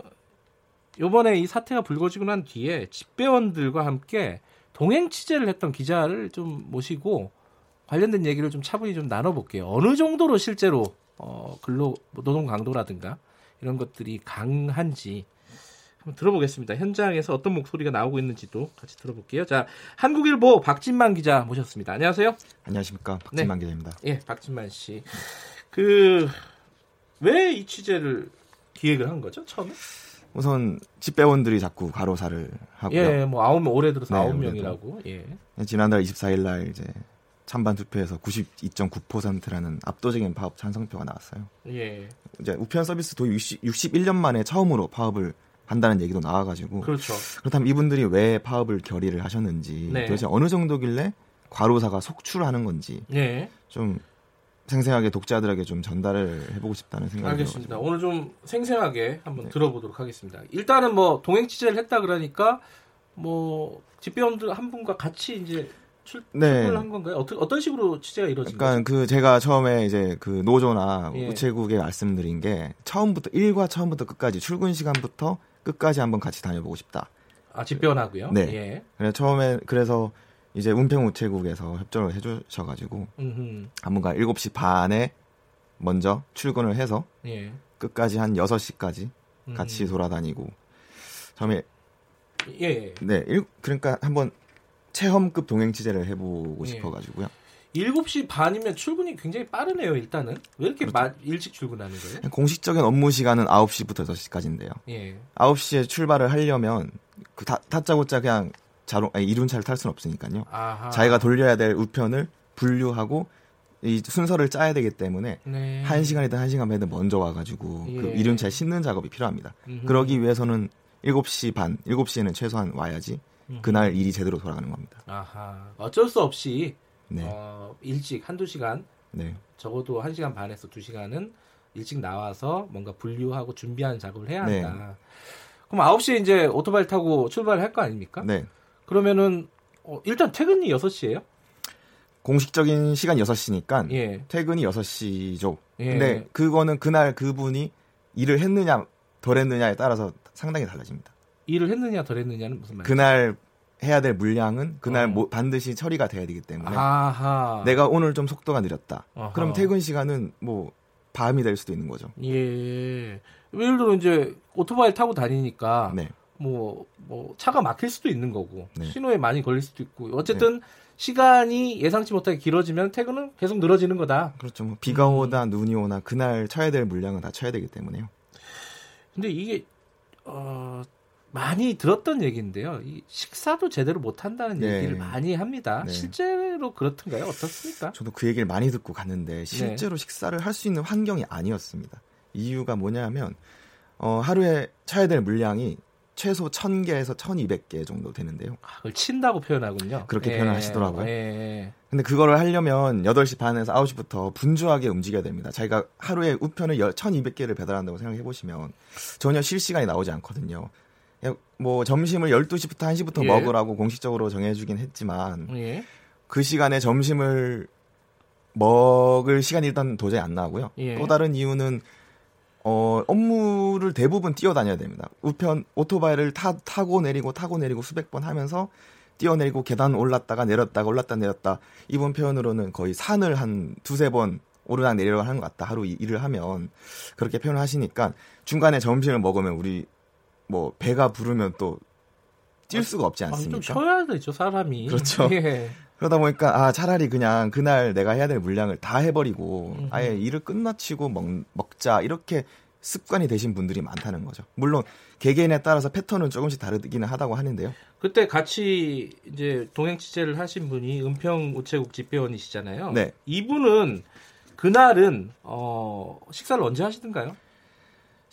요번에 이 사태가 불거지고 난 뒤에 집배원들과 함께 동행 취재를 했던 기자를 좀 모시고 관련된 얘기를 좀 차분히 좀 나눠볼게요. 어느 정도로 실제로 어, 근로 노동 강도라든가 이런 것들이 강한지 한번 들어보겠습니다. 현장에서 어떤 목소리가 나오고 있는지도 같이 들어볼게요. 자, 한국일보 박진만 기자 모셨습니다. 안녕하세요. 안녕하십니까 박진만 네. 기자입니다. 예, 박진만 씨. 그 왜 이 취재를 기획을 한 거죠 처음에? 우선 집배원들이 자꾸 가로사를 하고요. 예, 뭐 아홉 명 올해 들어서 네, 아홉 네, 명이라고. 예. 지난달 24일 날 이제 찬반 투표에서 92.9%라는 압도적인 파업 찬성표가 나왔어요. 예. 이제 우편 서비스 도입 60, 61년 만에 처음으로 파업을 한다는 얘기도 나와가지고. 그렇죠. 그렇다면 이분들이 왜 파업을 결의를 하셨는지 네. 도대체 어느 정도길래 과로사가 속출하는 건지 네. 좀 생생하게 독자들에게 좀 전달을 해보고 싶다는 생각이 알겠습니다. 들어가지고. 오늘 좀 생생하게 한번 네. 들어보도록 하겠습니다. 일단은 뭐 동행 취재를 했다 그러니까 뭐 집배원들 한 분과 같이 이제 출, 네. 출근을 한 건가요? 어떤 어떤 식으로 취재가 이루어진? 그러니까 그 제가 처음에 이제 그 노조나 예. 우체국에 말씀드린 게 처음부터 일과 처음부터 끝까지 출근 시간부터 끝까지 한번 같이 다녀보고 싶다. 아 집배원하고요? 네. 예. 그래 처음에 그래서 이제 운평 우체국에서 협조를 해주셔가지고 한번가 7시 반에 먼저 출근을 해서 예. 끝까지 한 6시까지 같이 음. 돌아다니고 처음에 예, 예. 네, 일, 그러니까 한번 체험급 동행 취재를 해보고 예. 싶어가지고요. 7시 반이면 출근이 굉장히 빠르네요, 일단은. 왜 이렇게 그렇죠. 마, 일찍 출근하는 거예요? 공식적인 업무 시간은 9시부터 6시까지인데요. 예. 9시에 출발을 하려면 그 다, 다짜고짜 그냥 자동 아니, 이륜차를 탈 수는 없으니까요. 아하. 자기가 돌려야 될 우편을 분류하고 이 순서를 짜야 되기 때문에 네. 1시간이든 1시간 반이든 먼저 와 가지고 예. 그 이륜차에 싣는 작업이 필요합니다. 음흠. 그러기 위해서는 7시 반, 7시에는 최소한 와야지 음흠. 그날 일이 제대로 돌아가는 겁니다. 아하. 어쩔 수 없이 네. 어, 일찍 한두 시간 네. 적어도 1시간 반에서 2시간은 일찍 나와서 뭔가 분류하고 준비하는 작업을 해야 한다. 네. 그럼 9시에 이제 오토바이 타고 출발할 거 아닙니까? 네. 그러면은 어, 일단 퇴근이 6시예요? 공식적인 시간 6시니까 예. 퇴근이 6시죠. 예. 근데 그거는 그날 그분이 일을 했느냐 덜 했느냐에 따라서 상당히 달라집니다. 일을 했느냐 덜 했느냐는 무슨 말이죠? 그날 해야 될 물량은 그날 어. 뭐 반드시 처리가 돼야 되기 때문에 아하. 내가 오늘 좀 속도가 느렸다. 아하. 그럼 퇴근 시간은 뭐 밤이 될 수도 있는 거죠. 예. 예를 들어 이제 오토바이 타고 다니니까 네. 뭐, 뭐, 차가 막힐 수도 있는 거고, 네. 신호에 많이 걸릴 수도 있고, 어쨌든 네. 시간이 예상치 못하게 길어지면 퇴근은 계속 늘어지는 거다. 그렇죠. 뭐 비가 음. 오다, 눈이 오나, 그날 쳐야 될 물량은 다 쳐야 되기 때문에요. 근데 이게, 어, 많이 들었던 얘기인데요. 이 식사도 제대로 못 한다는 네. 얘기를 많이 합니다. 네. 실제로 그렇던가요? 어떻습니까? 저도 그 얘기를 많이 듣고 갔는데, 실제로 식사를 할 수 있는 환경이 아니었습니다. 이유가 뭐냐면, 어, 하루에 쳐야 될 물량이 최소 1000개에서 1200개 정도 되는데요. 아, 그걸 친다고 표현하군요. 그렇게 예, 표현을 하시더라고요. 예. 근데 그거를 하려면 8시 반에서 9시부터 분주하게 움직여야 됩니다. 자기가 하루에 우편을 1200개를 배달한다고 생각해 보시면 전혀 실시간이 나오지 않거든요. 뭐 점심을 12시부터 1시부터 예. 먹으라고 공식적으로 정해주긴 했지만 예. 그 시간에 점심을 먹을 시간이 일단 도저히 안 나오고요. 예. 또 다른 이유는 어, 업무를 대부분 뛰어다녀야 됩니다. 우편 오토바이를 타, 타고 내리고 타고 내리고 수백 번 하면서 뛰어내리고 계단 올랐다가 내렸다가 올랐다 내렸다. 이번 표현으로는 거의 산을 한 두세 번 오르락 내리락 하는 것 같다. 하루 일을 하면 그렇게 표현을 하시니까 중간에 점심을 먹으면 우리 뭐 배가 부르면 또 뛸 수가 없지 않습니까? 아, 좀 쉬어야 되죠, 사람이. 그렇죠. <laughs> 예. 그러다 보니까 아 차라리 그냥 그날 내가 해야 될 물량을 다 해버리고 음흠. 아예 일을 끝마치고 먹, 먹자 이렇게 습관이 되신 분들이 많다는 거죠. 물론 개개인에 따라서 패턴은 조금씩 다르기는 하다고 하는데요. 그때 같이 이제 동행 취재를 하신 분이 은평 우체국 집배원이시잖아요. 네. 이분은 그날은 어 식사를 언제 하시던가요?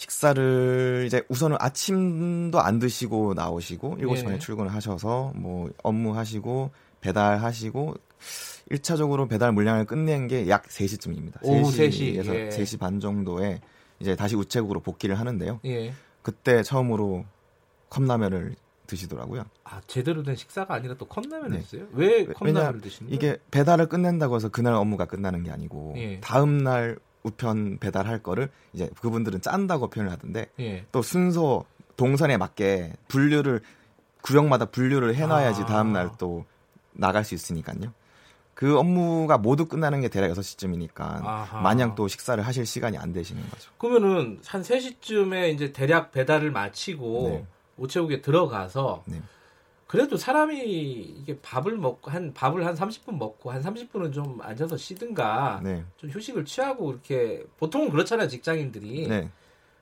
식사를 이제 우선은 아침도 안 드시고 나오시고 7시 예. 반에 출근을 하셔서 뭐 업무 하시고 배달하시고 1차적으로 배달 물량을 끝낸 게 약 3시쯤입니다. 오후 3시에서 3시, 예. 3시 반 정도에 이제 다시 우체국으로 복귀를 하는데요. 예. 그때 처음으로 컵라면을 드시더라고요. 아 제대로 된 식사가 아니라 또 컵라면을 네. 드세요? 왜 왜- 컵라면을 드시는 거예요? 이게 배달을 끝낸다고 해서 그날 업무가 끝나는 게 아니고 예. 다음 날 우편 배달할 거를 이제 그분들은 짠다고 표현을 하던데 예. 또 순서 동선에 맞게 분류를 구역마다 분류를 해놔야지 아. 다음 날 또 나갈 수 있으니까요. 그 업무가 모두 끝나는 게 대략 6시쯤이니까 아하. 마냥 또 식사를 하실 시간이 안 되시는 거죠. 그러면은 한 3시쯤에 이제 대략 배달을 마치고 네. 우체국에 들어가서 네. 그래도 사람이 이게 밥을 먹고 한 밥을 한 30분 먹고 한 30분은 좀 앉아서 쉬든가 네. 좀 휴식을 취하고 이렇게 보통은 그렇잖아요 직장인들이. 네.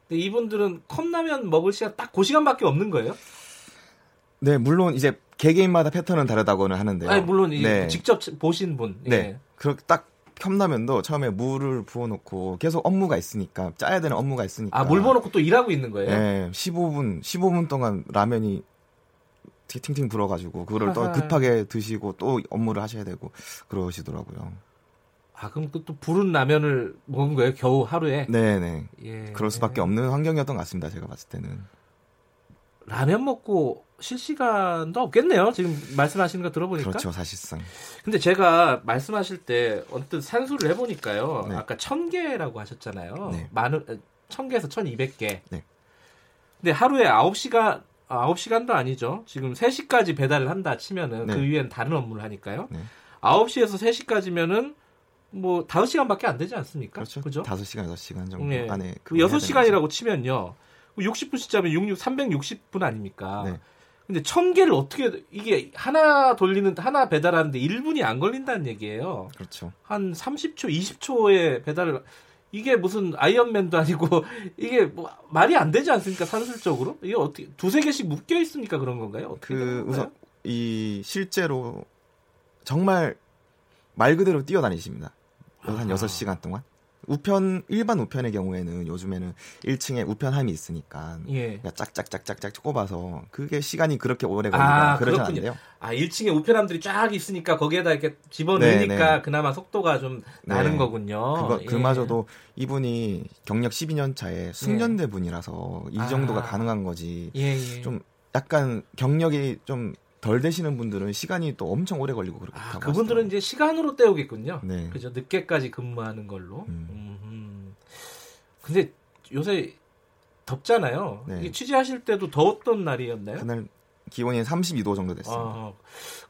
근데 이분들은 컵라면 먹을 시간 딱 그 시간밖에 없는 거예요? 네, 물론 이제 개개인마다 패턴은 다르다고는 하는데요. 아니 물론 이 네. 직접 보신 분. 예. 네. 그렇게 딱 컵라면도 처음에 물을 부어놓고 계속 업무가 있으니까 짜야 되는 업무가 있으니까. 아 물 부어놓고 또 일하고 있는 거예요? 네, 15분 15분 동안 라면이 팅팅 불어가지고 그거를 또. 급하게 드시고 또 업무를 하셔야 되고 그러시더라고요. 아 그럼 또 부른 라면을 먹은 거예요 겨우 하루에? 네네. 예. 그럴 수밖에 없는 환경이었던 것 같습니다. 제가 봤을 때는. 라면 먹고 쉴 시간도 없겠네요. 지금 말씀하시는 거 들어보니까. 그렇죠, 사실상. 근데 제가 말씀하실 때 언뜻 산수를 해보니까요. 네. 아까 천 개라고 하셨잖아요. 네. 많은 천 개에서 천 이백 개. 네. 근데 하루에 아홉 시간 아홉 시간도 아니죠. 지금 3시까지 배달을 한다 치면은 네. 그 위엔 다른 업무를 하니까요. 네. 9시에서 3시까지면은 뭐 5시간밖에 안 되지 않습니까? 그렇죠. 그죠? 5시간, 6시간 정도 네. 안에. 그 그거 해야 6시간이라고 치면요. 60분씩 자면 66, 360분 아닙니까? 네. 근데 천 개를 어떻게 이게 하나 돌리는 하나 배달하는데 1분이 안 걸린다는 얘기예요. 그렇죠. 한 30초, 20초에 배달을 이게 무슨 아이언맨도 아니고 <laughs> 이게 뭐 말이 안 되지 않습니까? 산술적으로? 이게 어떻게 두세 개씩 묶여 있으니까 그런 건가요? 그 우선? 이 실제로 정말 말 그대로 뛰어다니십니다. 한 아. 6시간 동안. 우편 일반 우편의 경우에는 요즘에는 1층에 우편함이 있으니까 예. 짝짝짝짝짝 꼽아서 그게 시간이 그렇게 오래 아, 그러지 그렇군요. 않는데요. 아, 1층에 우편함들이 쫙 있으니까 거기에다 이렇게 집어넣으니까 네, 그나마 속도가 좀 나는 네. 거군요. 그거 예. 그마저도 이분이 경력 12년 차에 숙련대 분이라서 이 아. 정도가 가능한 거지. 예, 예. 좀 약간 경력이 좀 덜 되시는 분들은 시간이 또 엄청 오래 걸리고 그렇다고 아, 그분들은 이제 시간으로 때우겠군요. 네. 그죠. 늦게까지 근무하는 걸로. 음. 음흠. 근데 요새 덥잖아요. 네. 취재하실 때도 더웠던 날이었나요? 그날 기온이 32도 정도 됐습니다. 아,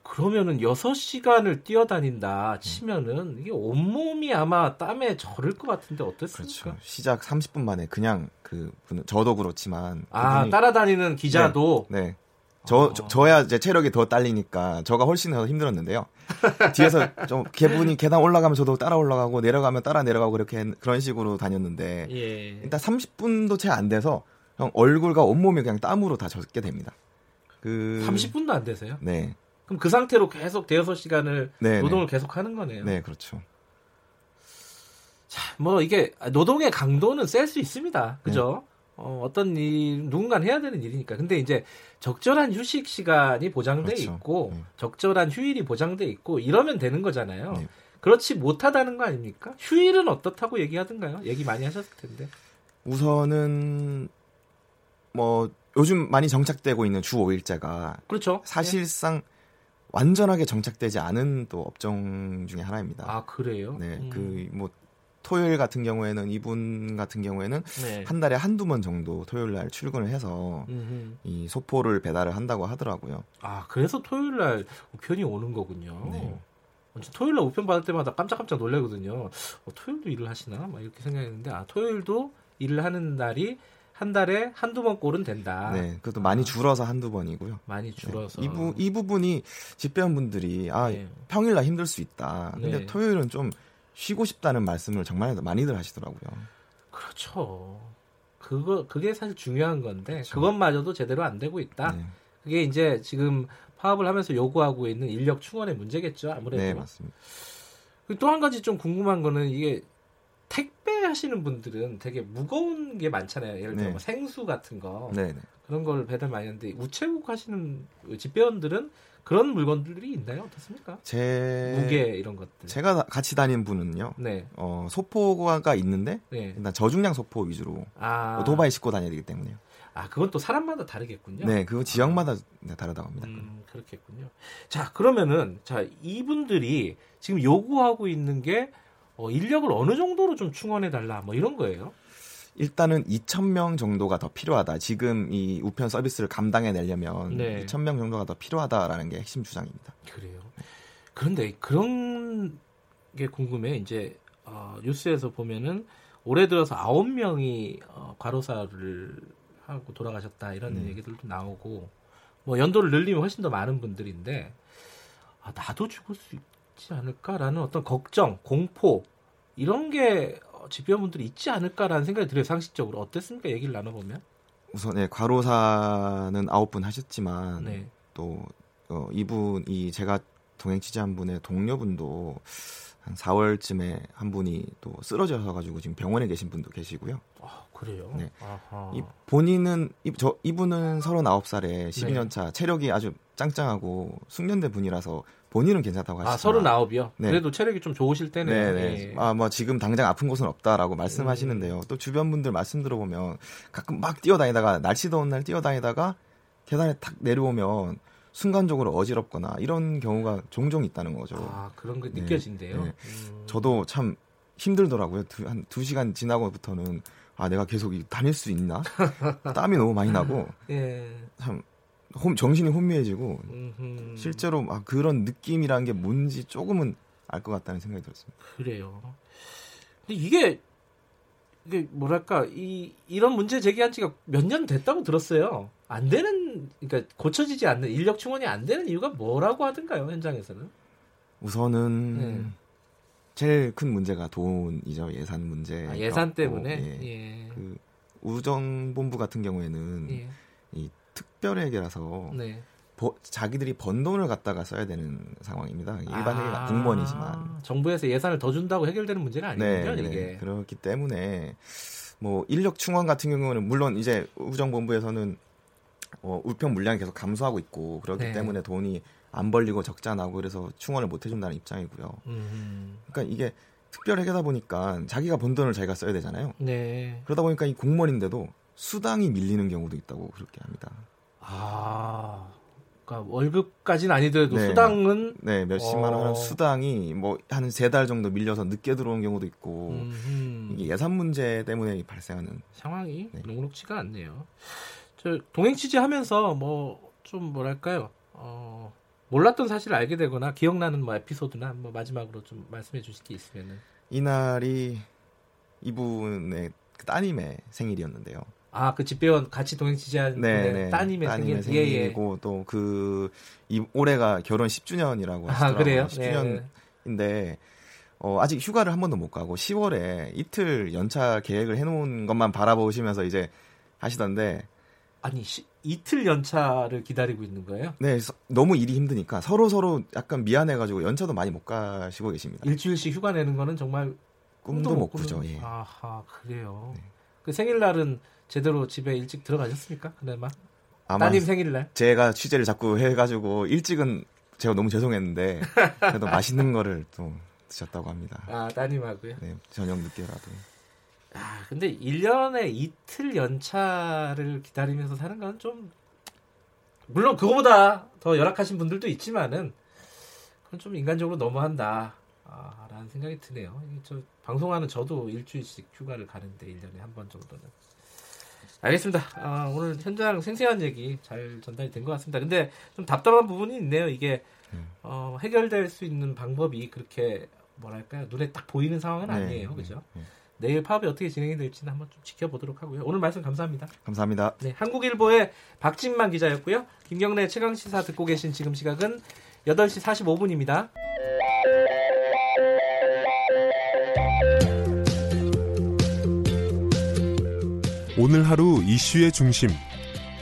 그러면은 6시간을 뛰어다닌다 치면은 이게 온몸이 아마 땀에 절을 것 같은데 어땠습니까? 그렇죠. 시작 30분 만에 그냥 그 분은 저도 그렇지만 아, 따라다니는 기자도 네. 저, 아. 저 저 야 이제 체력이 더 딸리니까 저가 훨씬 더 힘들었는데요. <laughs> 뒤에서 좀 개분이 계단 올라가면 저도 따라 올라가고 내려가면 따라 내려가고 그렇게 했- 그런 식으로 다녔는데 예. 일단 30분도 채 안 돼서 형 얼굴과 온몸이 그냥 땀으로 다 젖게 됩니다. 그 30분도 안 되세요? 네. 그럼 그 상태로 계속 대여섯 시간을 네, 노동을 계속 하는 거네요. 네, 그렇죠. 자, 뭐 이게 노동의 강도는 셀 수 있습니다. 네. 그죠? 어, 어떤 일, 누군가는 해야 되는 일이니까. 근데 이제 적절한 휴식 시간이 보장돼 그렇죠. 있고, 네. 적절한 휴일이 보장돼 있고, 이러면 되는 거잖아요. 네. 그렇지 못하다는 거 아닙니까? 휴일은 어떻다고 얘기하던가요? 얘기 많이 하셨을 텐데. 우선은 뭐 요즘 많이 정착되고 있는 주 5일제가 그렇죠. 사실상 완전하게 정착되지 않은 또 업종 중에 하나입니다. 아, 그래요? 네, 음. 그뭐 토요일 같은 경우에는 이분 같은 경우에는 네. 한 달에 한두 번 정도 토요일 날 출근을 해서 음흠. 이 소포를 배달을 한다고 하더라고요. 아, 그래서 토요일 날 우편이 오는 거군요. 네. 저 토요일 날 우편 받을 때마다 깜짝깜짝 놀래거든요. 어, 토요일도 일을 하시나? 막 이렇게 생각했는데, 아, 토요일도 일을 하는 날이 한 달에 한두 번 꼴은 된다. 네, 그것도 많이 줄어서 한두 번이고요. 많이 네, 줄어서. 이, 부, 이 부분이 집배원분들이 아 네. 평일날 힘들 수 있다. 근데 네. 토요일은 좀 쉬고 싶다는 말씀을 정말 많이들 하시더라고요. 그렇죠. 그거, 그게 사실 중요한 건데, 그렇죠. 그것마저도 제대로 안 되고 있다. 네, 그게 이제 지금 파업을 하면서 요구하고 있는 인력 충원의 문제겠죠, 아무래도. 네 맞습니다. 또 한 가지 좀 궁금한 거는 이게 택배 하시는 분들은 되게 무거운 게 많잖아요. 예를 들어 네. 뭐 생수 같은 거 네, 네. 그런 걸 배달 많이 하는데 우체국 하시는 집배원들은 그런 물건들이 있나요? 어떻습니까? 제 무게 이런 것들. 제가 다- 같이 다닌 분은요. 네. 어, 소포가 있는데 네. 일단 저중량 소포 위주로 아, 오토바이 싣고 다녀야 되기 때문에요. 아, 그건 또 사람마다 다르겠군요. 네, 그거 지역마다 네, 다르다고 합니다. 음, 그렇겠군요. 자, 그러면은 자, 이분들이 지금 요구하고 있는 게 어, 인력을 어느 정도로 좀 충원해 달라 뭐 이런 거예요. 일단은 2,000명 정도가 더 필요하다. 지금 이 우편 서비스를 감당해 내려면 네. 2,000명 정도가 더 필요하다라는 게 핵심 주장입니다. 그래요. 그런데 그런 게 궁금해. 이제 어, 뉴스에서 보면은 올해 들어서 아홉 명이 어, 과로사를 하고 돌아가셨다 이런 음. 얘기들도 나오고 뭐 연도를 늘리면 훨씬 더 많은 분들인데 아, 나도 죽을 수 있지 않을까라는 어떤 걱정, 공포 이런 게 어, 집배원분들이 있지 않을까라는 생각이 들어요. 상식적으로 어땠습니까? 얘기를 나눠보면. 우선 네, 과로사는 아홉 분 하셨지만 네. 또 어, 이분이 제가 동행 취재한 분의 동료분도 한 4월쯤에 한 분이 또 쓰러져서 가지고 지금 병원에 계신 분도 계시고요. 아, 그래요. 네. 아하. 이 본인은 이, 저 이분은 39살에 네. 12년 차 체력이 아주 짱짱하고 숙련대 분이라서 본인은 괜찮다고 아, 하시지만 서른 아홉이요. 네. 그래도 체력이 좀 좋으실 때네요. 네네. 예. 아, 뭐 지금 당장 아픈 곳은 없다라고 음. 말씀하시는데요. 또 주변 분들 말씀 들어보면 가끔 막 뛰어다니다가 날씨 더운 날 뛰어다니다가 계단에 탁 내려오면 순간적으로 어지럽거나 이런 경우가 종종 있다는 거죠. 아, 그런 게 네. 느껴진대요. 네. 음. 저도 참 힘들더라고요. 두, 한두 시간 지나고부터는 아 내가 계속 이- 다닐 수 있나? <laughs> 땀이 너무 많이 나고 예. 참 혼- 정신이 혼미해지고 음흠. 실제로 막 그런 느낌이라는 게 뭔지 조금은 알 것 같다는 생각이 들었습니다. 그래요. 근데 이게 이게 뭐랄까 이 이런 문제 제기한 지가 몇 년 됐다고 들었어요. 안 되는 그러니까 고쳐지지 않는 인력 충원이 안 되는 이유가 뭐라고 하던가요 현장에서는? 우선은 네. 제일 큰 문제가 돈이죠 예산 문제. 아, 예산 때문에. 예. 예. 그 우정본부 같은 경우에는 예. 이 특별회계라서 네. 버- 자기들이 번 돈을 갖다가 써야 되는 상황입니다. 일반 회계가 아, 공무원이지만. 정부에서 예산을 더 준다고 해결되는 문제가 아니군요 네, 이게. 네. 그렇기 때문에 뭐 인력 충원 같은 경우는 물론 이제 우정본부에서는 어, 우편 물량이 계속 감소하고 있고 그렇기 네. 때문에 돈이 안 벌리고 적자 나고 그래서 충원을 못 해준다는 입장이고요. 음. 그러니까 이게 특별 회계다 보니까 자기가 번 돈을 자기가 써야 되잖아요. 네. 그러다 보니까 이 공무원인데도 수당이 밀리는 경우도 있다고 그렇게 합니다. 아. 그러니까 월급까지는 아니더라도 네. 수당은 네, 몇십만 원 어. 수당이 뭐 한 세 달 정도 밀려서 늦게 들어오는 경우도 있고 음흠. 이게 예산 문제 때문에 발생하는 상황이 네. 녹록지가 않네요. 저 동행 취재하면서 뭐 좀 뭐랄까요? 어, 몰랐던 사실을 알게 되거나 기억나는 뭐 에피소드나 뭐 마지막으로 좀 말씀해 주실 게 있으면은 이날이 이분의 그 따님의 생일이었는데요. 아 그 집배원 같이 동행 취재한 네, 네. 따님의, 따님의 생일 예, 예. 생일이고 또그이 올해가 결혼 10주년이라고 아 하시더라고요. 그래요? 10주년인데 네. 어, 아직 휴가를 한 번도 못 가고 10월에 이틀 연차 계획을 해놓은 것만 바라보시면서 이제 하시던데 아니 시, 이틀 연차를 기다리고 있는 거예요? 네 서- 너무 일이 힘드니까 서로 서로 약간 미안해가지고 연차도 많이 못 가시고 계십니다. 일주일씩 휴가 내는 거는 정말 꿈도 못 꾸죠. 예. 아하 그래요. 네. 그 생일날은 제대로 집에 일찍 들어가셨습니까? 그나마 아마 따님 생일날. 제가 취재를 자꾸 해가지고 일찍은 제가 너무 죄송했는데 <laughs> 그래도 맛있는 거를 또 드셨다고 합니다. 아 따님하고요. 네, 저녁 늦게라도. 아, 근데 1년에 이틀 연차를 기다리면서 사는 건 좀, 물론 그거보다 더 열악하신 분들도 있지만은, 그건 좀 인간적으로 너무한다. 아, 라는 생각이 드네요. 저, 방송하는 저도 일주일씩 휴가를 가는데, 1년에 한 번 정도는. 알겠습니다. 아, 오늘 현장 생생한 얘기 잘 전달이 된 것 같습니다. 근데 좀 답답한 부분이 있네요. 이게, 어, 해결될 수 있는 방법이 그렇게, 뭐랄까요. 눈에 딱 보이는 상황은 네, 아니에요. 네, 그죠? 네. 내일 파업이 어떻게 진행이 될지는 한번 좀 지켜보도록 하고요. 오늘 말씀 감사합니다. 감사합니다. 네, 한국일보의 박진만 기자였고요. 김경래 최강 시사 듣고 계신 지금 시각은 8시 45분입니다. 오늘 하루 이슈의 중심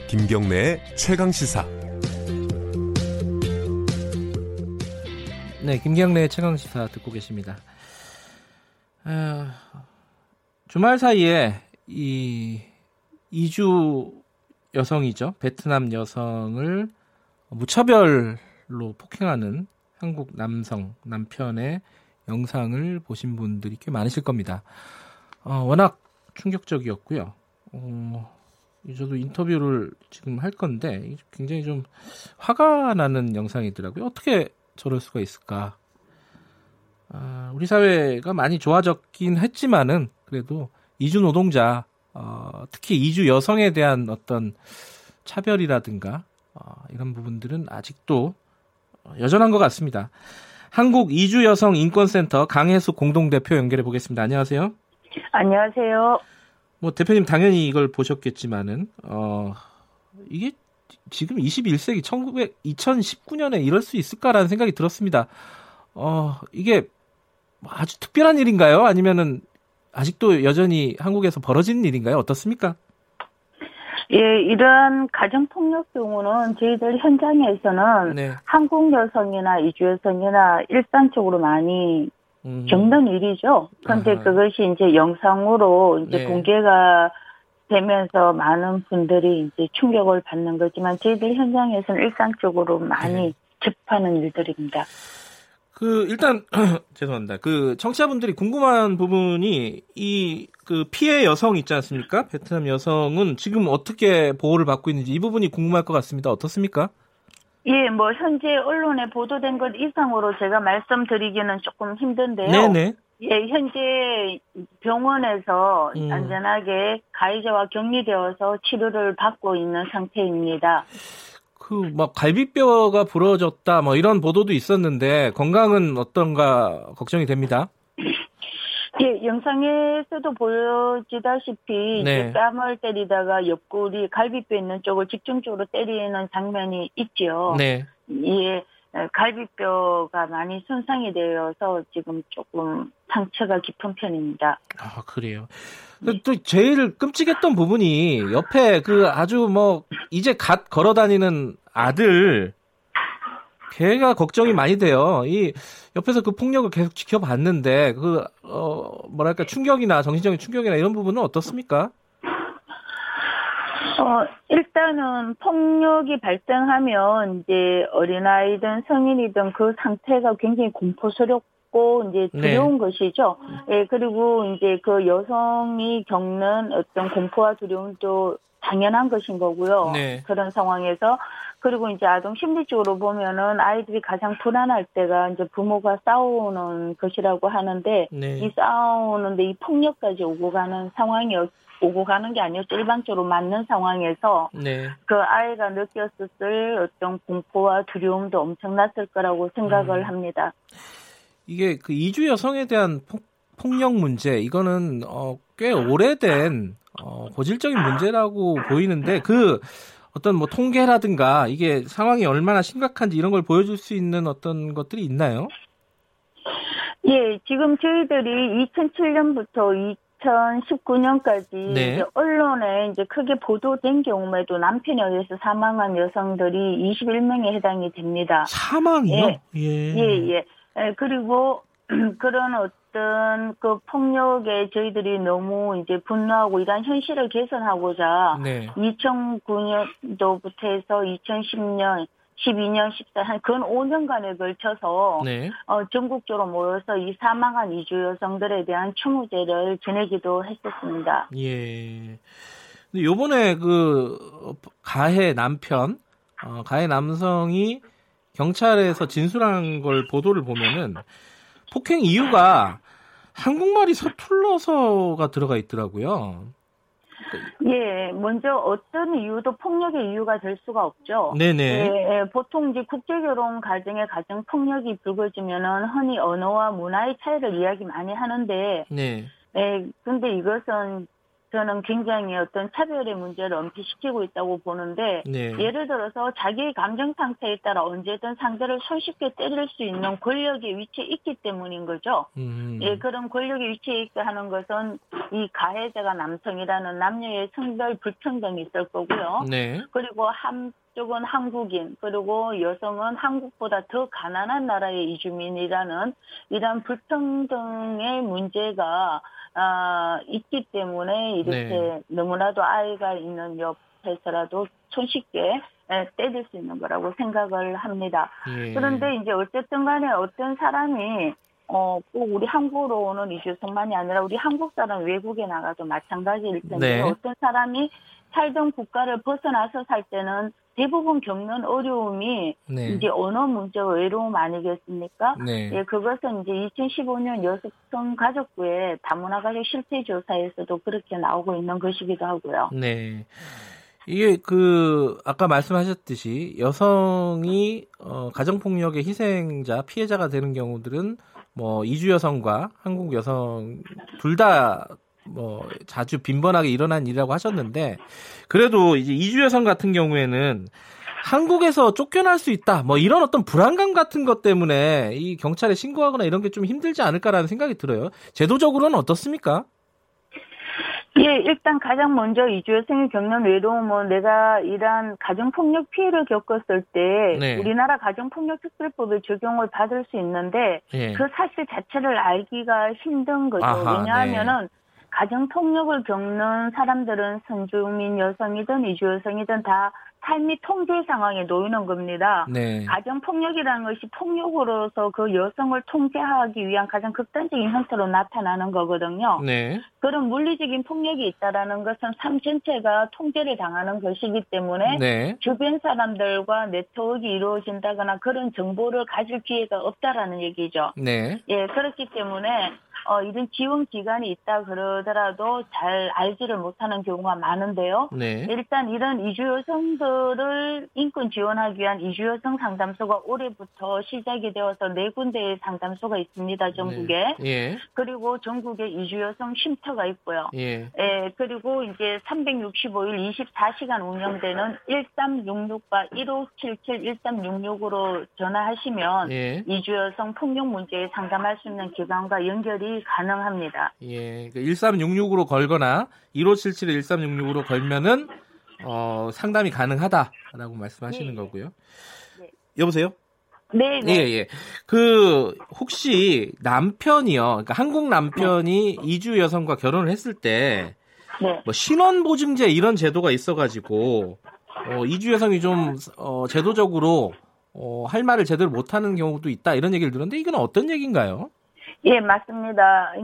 김경래의 최강 시사 네, 김경래 최강 시사 듣고 계십니다. 아, 주말 사이에 이 이주 여성이죠. 베트남 여성을 무차별로 폭행하는 한국 남성 남편의 영상을 보신 분들이 꽤 많으실 겁니다. 어, 워낙 충격적이었고요. 어, 저도 인터뷰를 지금 할 건데 굉장히 좀 화가 나는 영상이더라고요. 어떻게 저럴 수가 있을까? 아, 우리 사회가 많이 좋아졌긴 했지만은 그래도 이주 노동자, 어, 특히 이주 여성에 대한 어떤 차별이라든가 어, 이런 부분들은 아직도 여전한 것 같습니다. 한국 이주 여성 인권센터 강혜수 공동대표 연결해 보겠습니다. 안녕하세요. 안녕하세요. 뭐 대표님 당연히 이걸 보셨겠지만은 어 이게 지금 21세기 1900 2019년에 이럴 수 있을까라는 생각이 들었습니다. 어 이게 아주 특별한 일인가요? 아니면은 아직도 여전히 한국에서 벌어지는 일인가요? 어떻습니까? 예, 이런 가정폭력 경우는 저희들 현장에서는 네. 한국 여성이나 이주 여성이나 일상적으로 많이 음. 겪는 일이죠. 그런데 아하. 그것이 이제 영상으로 이제 네. 공개가 되면서 많은 분들이 이제 충격을 받는 거지만 저희들 현장에서는 일상적으로 많이 네. 접하는 일들입니다. 그 일단 <clears throat> 죄송합니다. 그 청취자분들이 궁금한 부분이 이 그 피해 여성 있지 않습니까? 베트남 여성은 지금 어떻게 보호를 받고 있는지 이 부분이 궁금할 것 같습니다. 어떻습니까? 예, 뭐 현재 언론에 보도된 것 이상으로 제가 말씀드리기는 조금 힘든데요. 네네. 예, 현재 병원에서 음. 안전하게 가해자와 격리되어서 치료를 받고 있는 상태입니다. 그 막 갈비뼈가 부러졌다 뭐 이런 보도도 있었는데 건강은 어떤가 걱정이 됩니다. 예, 영상에서도 보여지다시피 네. 뺨을 때리다가 옆구리 갈비뼈 있는 쪽을 집중적으로 때리는 장면이 있죠. 네. 예, 갈비뼈가 많이 손상이 되어서 지금 조금 상처가 깊은 편입니다. 아, 그래요. 또 제일 끔찍했던 부분이 옆에 그 아주 뭐 이제 갓 걸어 다니는 아들 걔가 걱정이 많이 돼요. 이 옆에서 그 폭력을 계속 지켜봤는데 그 어 뭐랄까 충격이나 정신적인 충격이나 이런 부분은 어떻습니까? 어, 일단은 폭력이 발생하면 이제 어린아이든 성인이든 그 상태가 굉장히 공포스럽고 무섭고 이제 네. 두려운 네. 것이죠. 예, 그리고 이제 그 여성이 겪는 어떤 공포와 두려움도 당연한 것인 거고요. 네. 그런 상황에서 그리고 이제 아동 심리적으로 보면은 아이들이 가장 불안할 때가 이제 부모가 싸우는 것이라고 하는데 네. 이 싸우는데 이 폭력까지 오고 가는 상황이 오고 가는 게 아니었죠. 일반적으로 맞는 상황에서 네. 그 아이가 느꼈을 어떤 공포와 두려움도 엄청났을 거라고 생각을 음. 합니다. 이게 그 이주 여성에 대한 폭, 폭력 문제 이거는 어, 꽤 오래된 어, 고질적인 문제라고 보이는데 그 어떤 뭐 통계라든가 이게 상황이 얼마나 심각한지 이런 걸 보여줄 수 있는 어떤 것들이 있나요? 예, 지금 저희들이 2007년부터 2019년까지 네. 이제 언론에 이제 크게 보도된 경우에도 남편에 의해서 사망한 여성들이 21명에 해당이 됩니다. 사망이요? 예, 예. 예. 예. 예, 그리고 <clears throat> 그런 어떤 그 폭력에 저희들이 너무 이제 분노하고 이러한 현실을 개선하고자 네. 2009년도부터 해서 2010년 12년, 14, 한근 5년간에 걸쳐서 네. 어, 전국적으로 모여서 이 사망한 이주 여성들에 대한 추모제를 지내기도 했었습니다. 예. 근데 요번에 그 가해 남편, 어, 가해 남성이 경찰에서 진술한 걸 보도를 보면은 폭행 이유가 한국말이 서툴러서가 들어가 있더라고요. 예, 먼저 어떤 이유도 폭력의 이유가 될 수가 없죠. 네네. 예, 예, 보통 이제 국제결혼 가정의 가정 폭력이 불거지면은 흔히 언어와 문화의 차이를 이야기 많이 하는데, 네. 예, 근데 이것은 저는 굉장히 어떤 차별의 문제를 엄폐시키고 있다고 보는데 네. 예를 들어서 자기의 감정 상태에 따라 언제든 상대를 손쉽게 때릴 수 있는 권력의 위치에 있기 때문인 거죠. 음. 예, 그런 권력의 위치에 있게 하는 것은 이 가해자가 남성이라는 남녀의 성별 불평등이 있을 거고요. 네. 그리고 한 쪽은 한국인 그리고 여성은 한국보다 더 가난한 나라의 이주민이라는 이러한 불평등의 문제가 어, 있기 때문에 이렇게 네. 너무나도 아이가 있는 옆에서라도 손쉽게 예, 때릴 수 있는 거라고 생각을 합니다. 예. 그런데 이제 어쨌든 간에 어떤 사람이 어, 꼭 우리 한국으로 오는 이주성만이 아니라 우리 한국 사람 외국에 나가도 마찬가지일 텐데 네. 어떤 사람이 살던 국가를 벗어나서 살 때는 대부분 겪는 어려움이 네. 이제 언어 문제 외로움 아니겠습니까? 네. 예, 그것은 이제 2015년 여성 가족부의 다문화 가족 실태 조사에서도 그렇게 나오고 있는 것이기도 하고요. 네. 이게 그 아까 말씀하셨듯이 여성이 어 가정 폭력의 희생자 피해자가 되는 경우들은 뭐 이주 여성과 한국 여성 둘 다 뭐 자주 빈번하게 일어난 일이라고 하셨는데 그래도 이제 이주 여성 같은 경우에는 한국에서 쫓겨날 수 있다. 뭐 이런 어떤 불안감 같은 것 때문에 이 경찰에 신고하거나 이런 게 좀 힘들지 않을까라는 생각이 들어요. 제도적으로는 어떻습니까? 예, 일단 가장 먼저 이주 여성이 겪는 외로움은 내가 이러한 가정폭력 피해를 겪었을 때 네. 우리나라 가정폭력특별법의 적용을 받을 수 있는데 네. 그 사실 자체를 알기가 힘든 거죠. 아하, 왜냐하면은 네. 가정 폭력을 겪는 사람들은 선주민 여성이든 이주 여성이든 다 삶이 통제 상황에 놓이는 겁니다. 네. 가정 폭력이라는 것이 폭력으로서 그 여성을 통제하기 위한 가장 극단적인 형태로 나타나는 거거든요. 네. 그런 물리적인 폭력이 있다라는 것은 삶 전체가 통제를 당하는 것이기 때문에 네. 주변 사람들과 네트워크가 이루어진다거나 그런 정보를 가질 기회가 없다라는 얘기죠. 네. 예, 그렇기 때문에 어, 이런 지원 기관이 있다 그러더라도 잘 알지를 못하는 경우가 많은데요. 네. 일단 이런 이주 여성들을 인권 지원하기 위한 이주 여성 상담소가 올해부터 시작이 되어서 네 군데의 상담소가 있습니다. 전국에. 네. 예. 그리고 전국에 이주 여성 쉼터가 있고요. 예. 예. 그리고 이제 365일 24시간 운영되는 1366과 1577 1366으로 전화하시면 예. 이주 여성 폭력 문제에 상담할 수 있는 기관과 연결이 가능합니다. 예, 그 1366으로 걸거나 1577에 1366으로 걸면은 어, 상담이 가능하다라고 말씀하시는 네. 거고요. 네. 여보세요? 네, 네. 예, 예. 그 혹시 남편이요. 그러니까 한국 남편이 네. 이주 여성과 결혼을 했을 때 네. 뭐 신원 보증제 이런 제도가 있어 가지고 어, 이주 여성이 좀 어, 제도적으로 어, 할 말을 제대로 못 하는 경우도 있다 이런 얘기를 들었는데 이건 어떤 얘기인가요? 예, 맞습니다.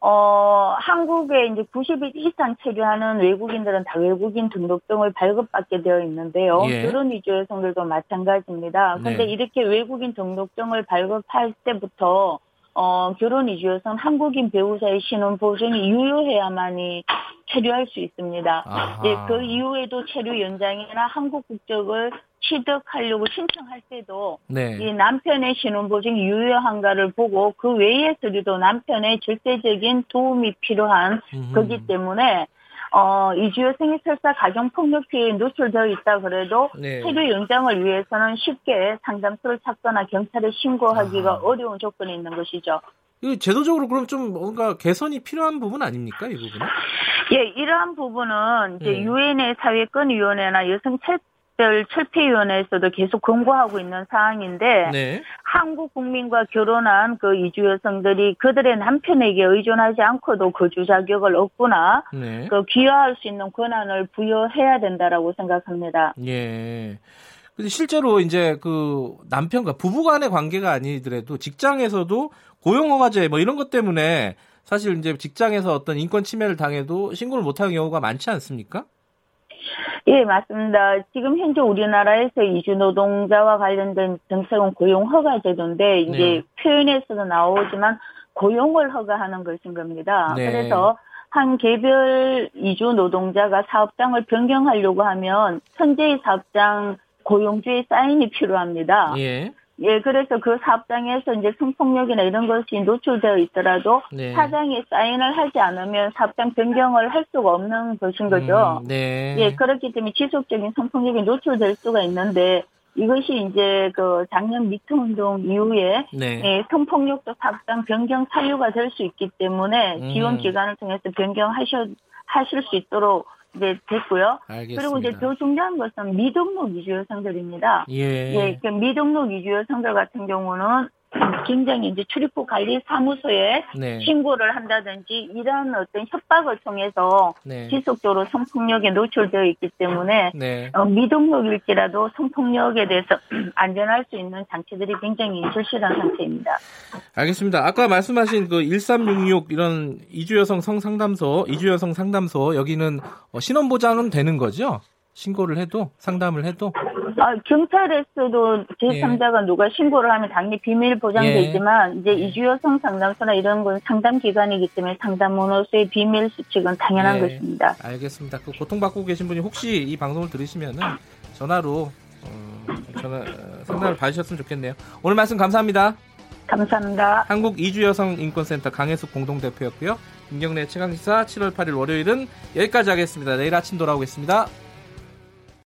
어, 한국에 이제 90일 이상 체류하는 외국인들은 다 외국인 등록증을 발급받게 되어 있는데요. 예. 결혼 위주 여성들도 마찬가지입니다. 그런데 네. 이렇게 외국인 등록증을 발급할 때부터 어, 결혼 이주 여성 한국인 배우자의 신원 보증이 유효해야만이 체류할 수 있습니다. 예, 그 이후에도 체류 연장이나 한국 국적을 취득하려고 신청할 때도 네. 이 남편의 신원보증이 유효한가를 보고 그 외의 서류도 남편의 절대적인 도움이 필요한 음. 거기 때문에 어, 이주여성이 설사 가정폭력 피해에 노출되어 있다 그래도 네. 체류 연장을 위해서는 쉽게 상담소를 찾거나 경찰에 신고하기가 아. 어려운 조건이 있는 것이죠. 이 제도적으로 그럼 좀 뭔가 개선이 필요한 부분 아닙니까 이 부분은? 예, 이러한 부분은 이제 네. 유엔의 사회권위원회나 여성 특별 철폐위원회에서도 계속 권고하고 있는 사항인데 네. 한국 국민과 결혼한 그 이주 여성들이 그들의 남편에게 의존하지 않고도 거주 자격을 얻거나 네. 그 귀화할 수 있는 권한을 부여해야 된다라고 생각합니다. 예. 근데 실제로 이제 그 남편과 부부 간의 관계가 아니더라도 직장에서도 고용허가제 뭐 이런 것 때문에 사실 이제 직장에서 어떤 인권 침해를 당해도 신고를 못하는 경우가 많지 않습니까? 예, 맞습니다. 지금 현재 우리나라에서 이주 노동자와 관련된 정책은 고용 허가 제도인데 이제 네. 표현에서도 나오지만 고용을 허가하는 것인 겁니다. 네. 그래서 한 개별 이주 노동자가 사업장을 변경하려고 하면 현재의 사업장 고용주의 사인이 필요합니다. 예. 예, 그래서 그 사업장에서 이제 성폭력이나 이런 것이 노출되어 있더라도 네. 사장이 사인을 하지 않으면 사업장 변경을 할 수가 없는 것인 거죠. 음, 네. 예, 그렇기 때문에 지속적인 성폭력이 노출될 수가 있는데 이것이 이제 그 작년 미투 운동 이후에 네. 예, 성폭력도 사업장 변경 사유가 될 수 있기 때문에 음. 지원 기관을 통해서 변경하셔 하실 수 있도록 이제 됐고요. 알겠습니다. 그리고 이제 더 중요한 것은 미등록 이주 여성들입니다. 예. 예, 그 미등록 이주 여성들 같은 경우는 굉장히 이제 출입국 관리 사무소에 네. 신고를 한다든지 이런 어떤 협박을 통해서 네. 지속적으로 성폭력에 노출되어 있기 때문에 네. 어, 미등록일지라도 성폭력에 대해서 <clears throat> 안전할 수 있는 장치들이 굉장히 절실한 상태입니다. 알겠습니다. 아까 말씀하신 그 1366 이런 이주 여성 성상담소, 이주 여성 상담소 여기는 어, 신원 보장은 되는 거죠? 신고를 해도 상담을 해도 아, 경찰에서도 제3자가 예. 누가 신고를 하면 당연히 비밀 보장되지만 예. 이제 예. 이주여성 상담소나 이런 건 상담 기관이기 때문에 상담 원호수의 비밀 수칙은 당연한 예. 것입니다. 알겠습니다. 그 고통받고 계신 분이 혹시 이 방송을 들으시면은 전화로 어, 전화 상담을 받으셨으면 좋겠네요. 오늘 말씀 감사합니다. 감사합니다. 한국 이주여성 인권센터 강혜숙 공동대표였고요. 김경래 최강시사 7월 8일 월요일은 여기까지 하겠습니다. 내일 아침 돌아오겠습니다.